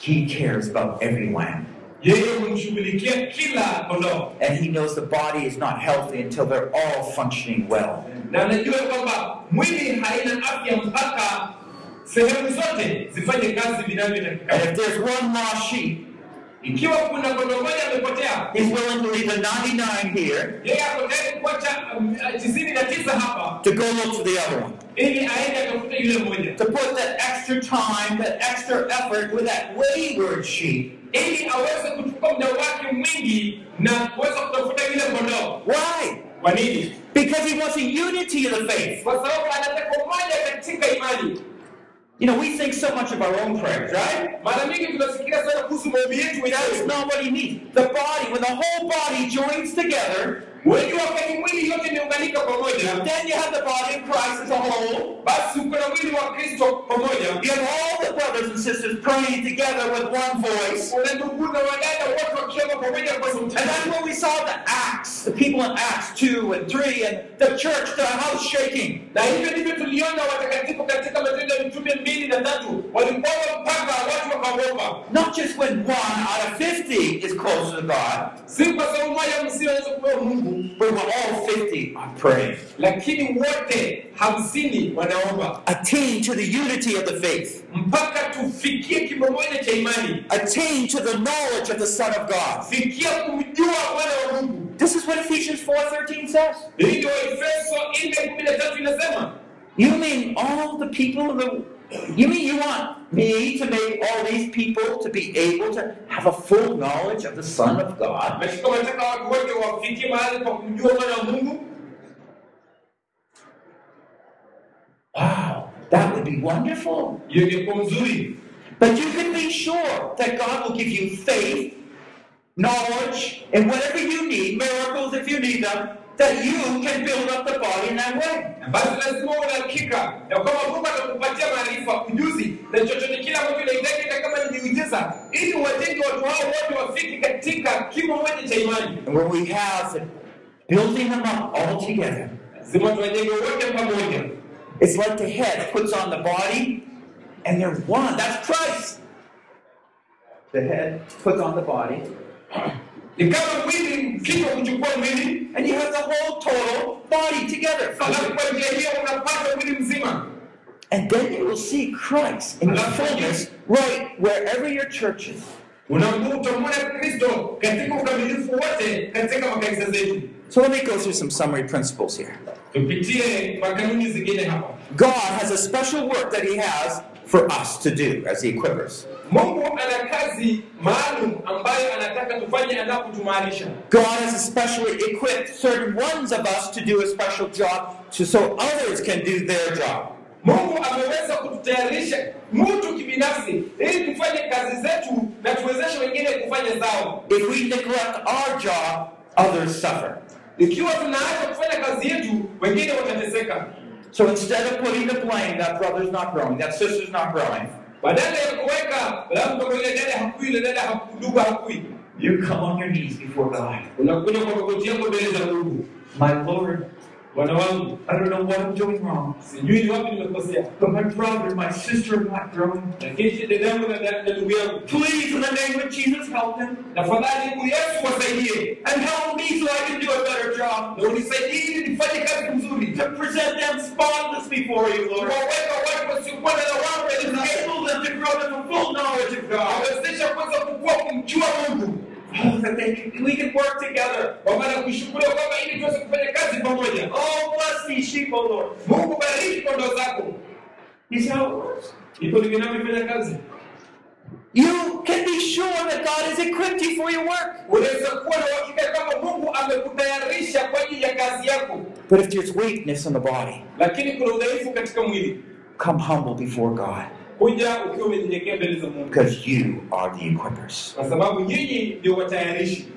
He cares about everyone. yeye humshughulikia kila kondoo And he knows the body is not healthy until they're all functioning well. na anajua kwamba mwili haina afya mpaka sehemu zote zifanye kazi And if there's one lost sheep, ikiwa kuna kondoo moja amepotea he's willing to leave the 99 here yeye ako tayari kuacha uh, na tisa hapa to go look for the other one. ili aende atafute yule mmoja To put that extra time, that extra effort with that wayward sheep. ili aweze kuchukua muda wake mwingi na kuweza kutafuta yule kondoo Why? kwa nini Because he wants a unity of the faith. kwa sababu anataka umoja katika imani You know, we think so much of our own prayers, right? mara nyingi tunafikiria sana kuhusu maombi yetu That's not what he needs. The body, when the whole body joins together, wengi wakati mwili yote imeunganika pamoja then you have the body of Christ as a whole. basi uko na mwili wa kristo pamoja You have all the brothers and sisters praying together with one voice. ndugu na wadada wote wakiomba pamoja kwa sauti And that's when we saw the Acts, the people in Acts 2 and 3, and the church, the house shaking. na hivyo ndivyo tuliona watakatifu katika matendo ya mitume mbili na tatu walikuomba mpaka watu wakaomba Not just when one out of 50 is closer to God, si kwa sababu moja msiweza kupewa mungu but when all 50 are praying. lakini wote hamsini wanaomba Attain to the unity of the faith. mpaka tufikie kimo moja cha imani Attain to the knowledge of the Son of God. fikia kumjua mwana wa mungu This is what Ephesians 4.13 says. ndio efeso nne kumi na tatu inasema You mean all the people in the you mean you want me to make all these people to be able to have a full knowledge of the Son of God? Nashika wataka watu wote wafikie mahali pa kumjua mwana wa mungu Wow, that would be wonderful. hiyo ingekuwa mzuri But you can be sure that God will give you faith, knowledge, and whatever you need, miracles if you need them, that you can build up the body in that way. Basi lazima uwe na hakika ya kwamba mungu atakupatia maarifa ujuzi na chochote kile ambacho unahitaji hata kama ni miujiza ili wajenge watu hao wote wafike katika kimo moja cha imani when we have building them up all together, lazima tuwajenge wote pamoja it's like the head puts on the body and they're one. That's Christ. The head puts on the body ni kama mwili kichwa kuchukua mwili and you have the whole total body together. alafu kwa njia hiyo unapata mwili mzima And then you will see Christ in the fullness right wherever your church is. Utamwona kristo katika ukamilifu wote katika makanisa zetu So let me go through some summary principles here. tupitie makanuni zingine hapa God has a special work that He has for us to do as the equippers. mungu ana kazi maalum ambayo anataka tufanye anapotumaalisha God has especially equipped certain ones of us to do a special job to, so others can do their job. mungu ameweza kututayarisha mtu kibinafsi ili tufanye kazi zetu na tuwezeshe wengine kufanya zao If we neglect our job, others suffer. ikiwa tunaacha kufanya kazi yetu wengine watateseka So instead of putting the blame that brother's not growing, that sister's not growing, you come on your knees before God. My Lord, bwana wangu I don't know what I'm doing wrong, sijui wapi nimekosea but my brother, my sister are not growing. lakini dada yangu na ndugu yangu Please, in the name of Jesus, help them. tafadhali Mungu Yesu wasaidie And help me so I can do a better job. na unisaidie nifanye kazi nzuri To present them spotless before you, Lord. kuwaweka watu wasiokuwa na lawama mbele And zako enable them to grow in the full knowledge of God. awezesha kwanza kukua kumjua Mungu Oh, that they can, we can work together. kwa maana kushukuriwa kwamba ili tuweze kufanya kazi pamoja Oh, bless these sheep, oh Lord. Mungu bariki kondoo zako Is how it works. iko ninavyofanya kazi You can be sure that God has equipped you for your work. unaweza kuwa na uhakika kama Mungu amekutayarisha kwa ajili ya kazi yako But if there's weakness in the body, lakini kuna udhaifu katika mwili come humble before God kuja ukiwa umenyenyekea mbele za Mungu because you are the equippers. kwa sababu nyinyi ndio watayarishi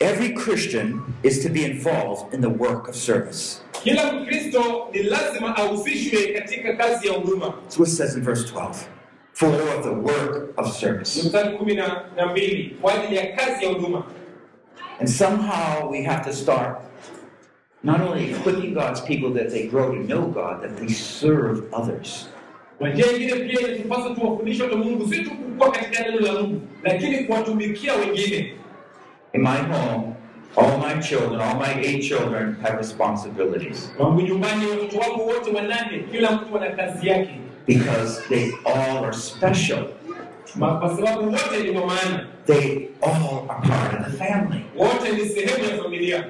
Every Christian is to be involved in the work of service. kila mkristo ni lazima ahusishwe katika kazi ya huduma That's what it says in verse 12. For the work of service. mstari kumi na na mbili kwa ajili ya kazi ya huduma And somehow we have to start not only equipping God's people that they grow to know God, that they serve others. kwa njia ingine pia inatupasa tuwafundishe watu wa mungu si tu kukua katika neno la mungu lakini kuwatumikia wengine. In my home, all my children, all my eight children have responsibilities. Wangu nyumbani watoto wangu wote wanane kila mtu ana kazi yake. Because they all are special. Ma- kwa sababu wote ni wa maana. They all are part of the family. wote ni sehemu ya familia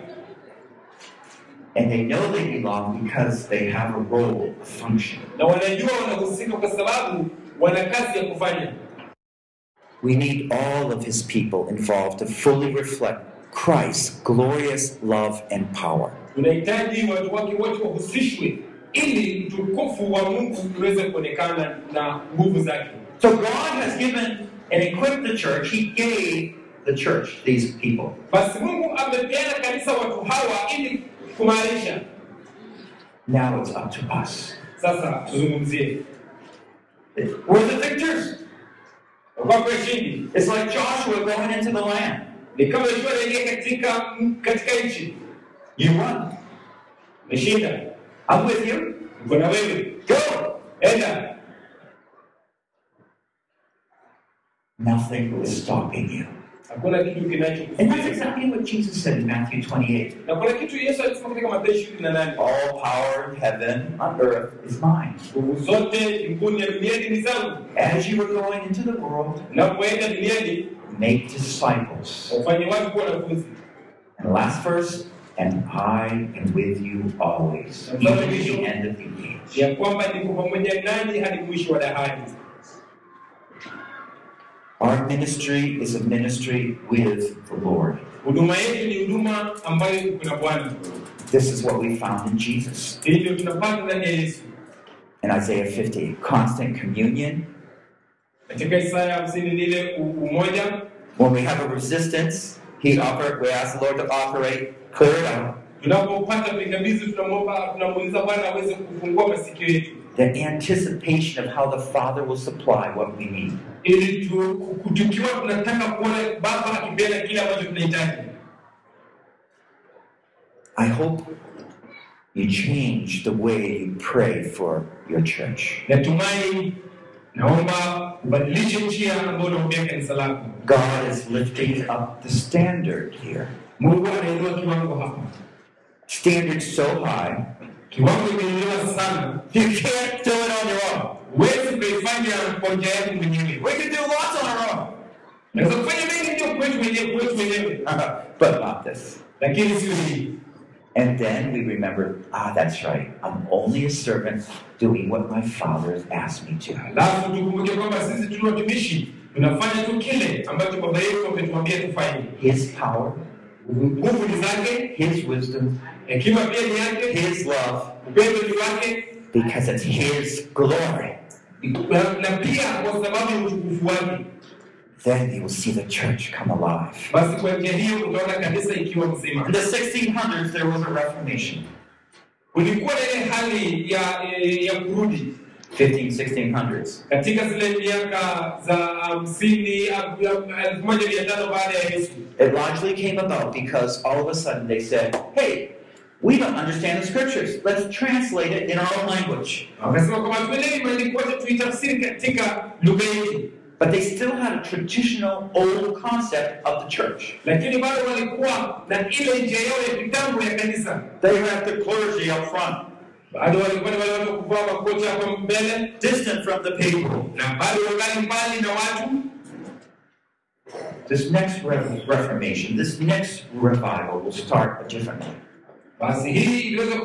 And they know they belong because they have a role, a function. na wanajua wanahusika kwa sababu wana kazi ya kufanya We need all of his people involved to fully reflect Christ's glorious love and power. tunahitaji watu wake wote wahusishwe ili utukufu wa mungu uweze kuonekana na nguvu zake So God has given and equipped the church. He gave the church these people. basi mungu amepeana kanisa watu hawa ili kumaanisha Now it's up to us. sasa tuzungumzie eh, We're the victors. wape shindi It's like Joshua going into the land. ni kama ikiwa naingia katika katika nchi You won. umeshinda I'm with you. uko na wewe Go. enda Nothing is stopping you. Hakuna kitu And that's exactly what Jesus said in Matthew 28. na kuna kitu yesu alisema katika mathayo ishirini na nane All power in heaven, on earth is mine. nguvu zote mbinguni na duniani ni zangu As you are going into the world, unapoenda duniani make disciples. wafanye watu kuwa wanafunzi And the last verse, and I am with you always, even to the end of the age. ya kwamba niko pamoja nanyi hadi mwisho wa dahari Our ministry is a ministry with the Lord. huduma yetu ni huduma ambayo iko na bwana This is what we found in Jesus. hii tunapata ndani ya yesu In Isaiah 50, constant communion. katika isaya hamsini ni ile umoja When we have a resistance, He offered, we ask the Lord to operate, clear it out. tunapopata pingamizi tunamwomba tunamuuliza bwana aweze kufungua masikio yetu the anticipation of how the Father will supply what we need. ili tukiwa tunataka kuona baba akipeana kile ambacho tunahitaji I hope you change the way you pray for your church. natumai naomba ubadilishe njia ambayo unaombea kanisa lako God is lifting up the standard here. mungu anainua kiwango hapa Standard so high, kiwango imeinuliwa sana you can't do it on your own. huwezi kuifanya kwa njia yako mwenyewe We can do lots on our own, naweza kufanya mengi ndio kwetu wenyewe kwetu wenyewe but not this. lakini sio hii And then we remember, ah, that's right. I'm only a servant doing what my Father has asked me to. alafu tukumbuke kwamba sisi tuli watumishi tunafanya tu kile ambacho baba yetu ametuambia tufanye His power, nguvu zake His wisdom, hekima pia ni yake His love, upendo ni wake because it's His glory. na, na pia kwa sababu ya utukufu wake Then you will see the church come alive. basi kwa njia hiyo utaona kanisa ikiwa mzima In the 1600s, there was a Reformation. kulikuwa ile hali ya eh, ya kurudi 15, 1600s. katika zile miaka za hamsini elfu moja mia tano baada ya yesu It largely came about because all of a sudden they said, hey, we don't understand the scriptures. Let's translate it in our own language. wakasema kwamba tuelewi maandiko yote tuitafsiri katika lugha yetu But they still had a traditional old concept of the church. lakini bado walikuwa na ile njia yao ya kitambo ya kanisa They had the clergy up front, bado walikuwa ni wale watu wa kuvaa makoti hapa mbele distant from the people. na bado wangali mbali na watu This next re- Reformation, this next revival will start differently. Basi hii iliweza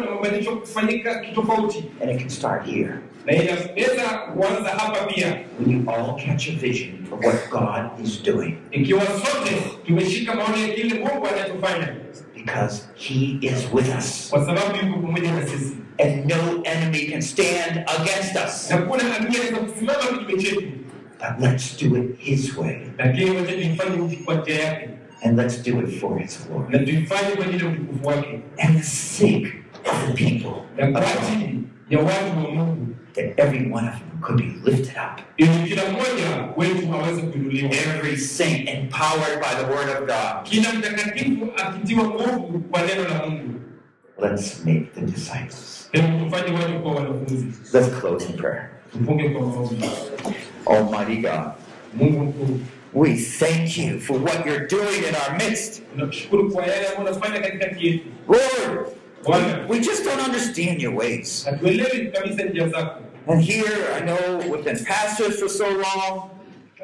na mabadilisho kufanyika kitofauti And it can start here. na inaweza kuanza hapa pia When you all catch a vision of what God is doing. ikiwa sote tumeshika maono ya kile mungu anachofanya Because He is with us. kwa sababu yuko pamoja na sisi And no enemy can stand against us. na kuna adui anaweza kusimama kinyume chetu But let's do it His way. lakini wacha tuifanye kwa njia yake And let's do it for His glory. na tuifanye kwa ajili ya utukufu wake And the sake of the people. na of God, ajili ya watu wa That every one of them could be lifted up. ili kila mmoja wetu aweze kuinuliwa Every saint empowered by the word of God. kila mtakatifu akitiwa nguvu kwa neno la mungu Let's make the disciples. hebu tufanye watu kuwa wanafunzi Let's close in prayer. tufunge kwa maombi Almighty God, we thank you for what you're doing in our midst. tunakushukuru kwa yale ambayo unafanya katikati yetu Lord, we just don't understand your ways. hatuelewi kabisa njia zako And here, I know we've been pastors for so long.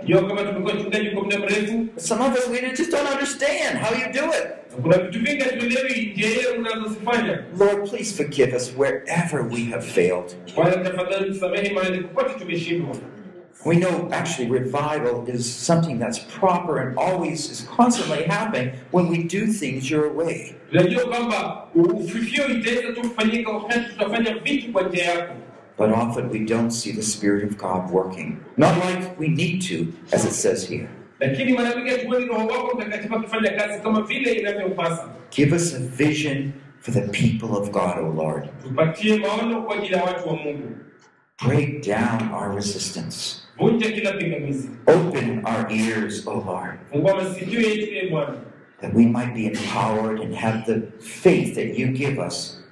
jua kama tumekuwa chungaji kwa muda mrefu Some of us, we just don't understand how you do it. na kuna vitu vingi hatuelewi njia ile unazozifanya Lord, please forgive us wherever we have failed. Bwana tafadhali tusamehe mahali popote tumeshindwa We know actually revival is something that's proper and always is constantly happening when we do things your way. tunajua kwamba ufifio itaweza tu kufanyika wakati tutafanya vitu kwa njia yako But often we don't see the Spirit of God working. Not like we need to, as it says here. lakini mara mingi hatuoni roho wako mtakatifu akifanya kazi kama vile inavyopasa Give us a vision for the people of God, O Lord. tupatie maono kwa ajili ya watu wa mungu Break down our resistance. Vunja kila pingamizi. Open our ears, O Lord, fungua masikio yetu e bwana. that we might be empowered and have the faith that you give us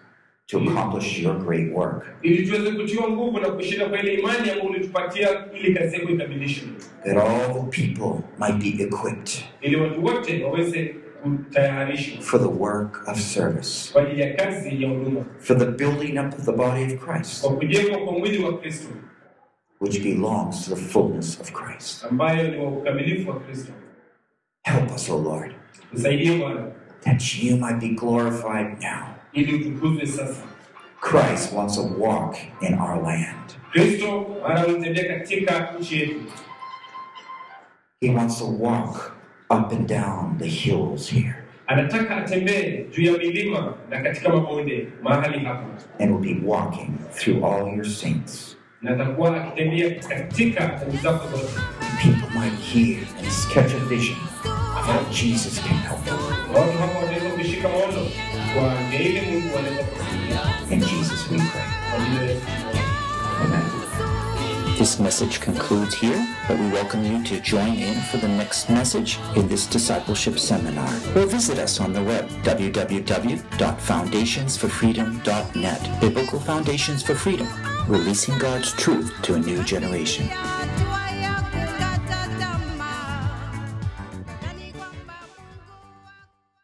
to accomplish your great work. ili tuweze kutiwa nguvu na kushinda kwa ile imani ambayo ulitupatia ili kazi yako ikamilishwe. That all the people might be equipped ili watu wote waweze for the work of service, for the building up of the body of Christ, which belongs to the fullness of Christ. ambayo ni wa ukamilifu wa kristo Help us, O Lord, that you might be glorified now. ili utukuzwe sasa Christ wants to walk in our land. kristo anamtembea katika nchi yetu He wants to walk up and down the hills here anataka atembee juu ya milima na katika mabonde mahali hapa and will be walking through all your saints. Na atakuwa akitembea katika kazi zako zote People might hear and catch a vision of how Jesus can help them. Watu hapa wataweza kushika maono kwa ile Mungu anaweza kufikia. In Jesus we pray. Kwa jina la Yesu. Amen. This message concludes here, but we welcome you to join in for the next message in this discipleship seminar. Or visit us on the web, www.foundationsforfreedom.net. Biblical Foundations for Freedom, releasing God's truth to a new generation.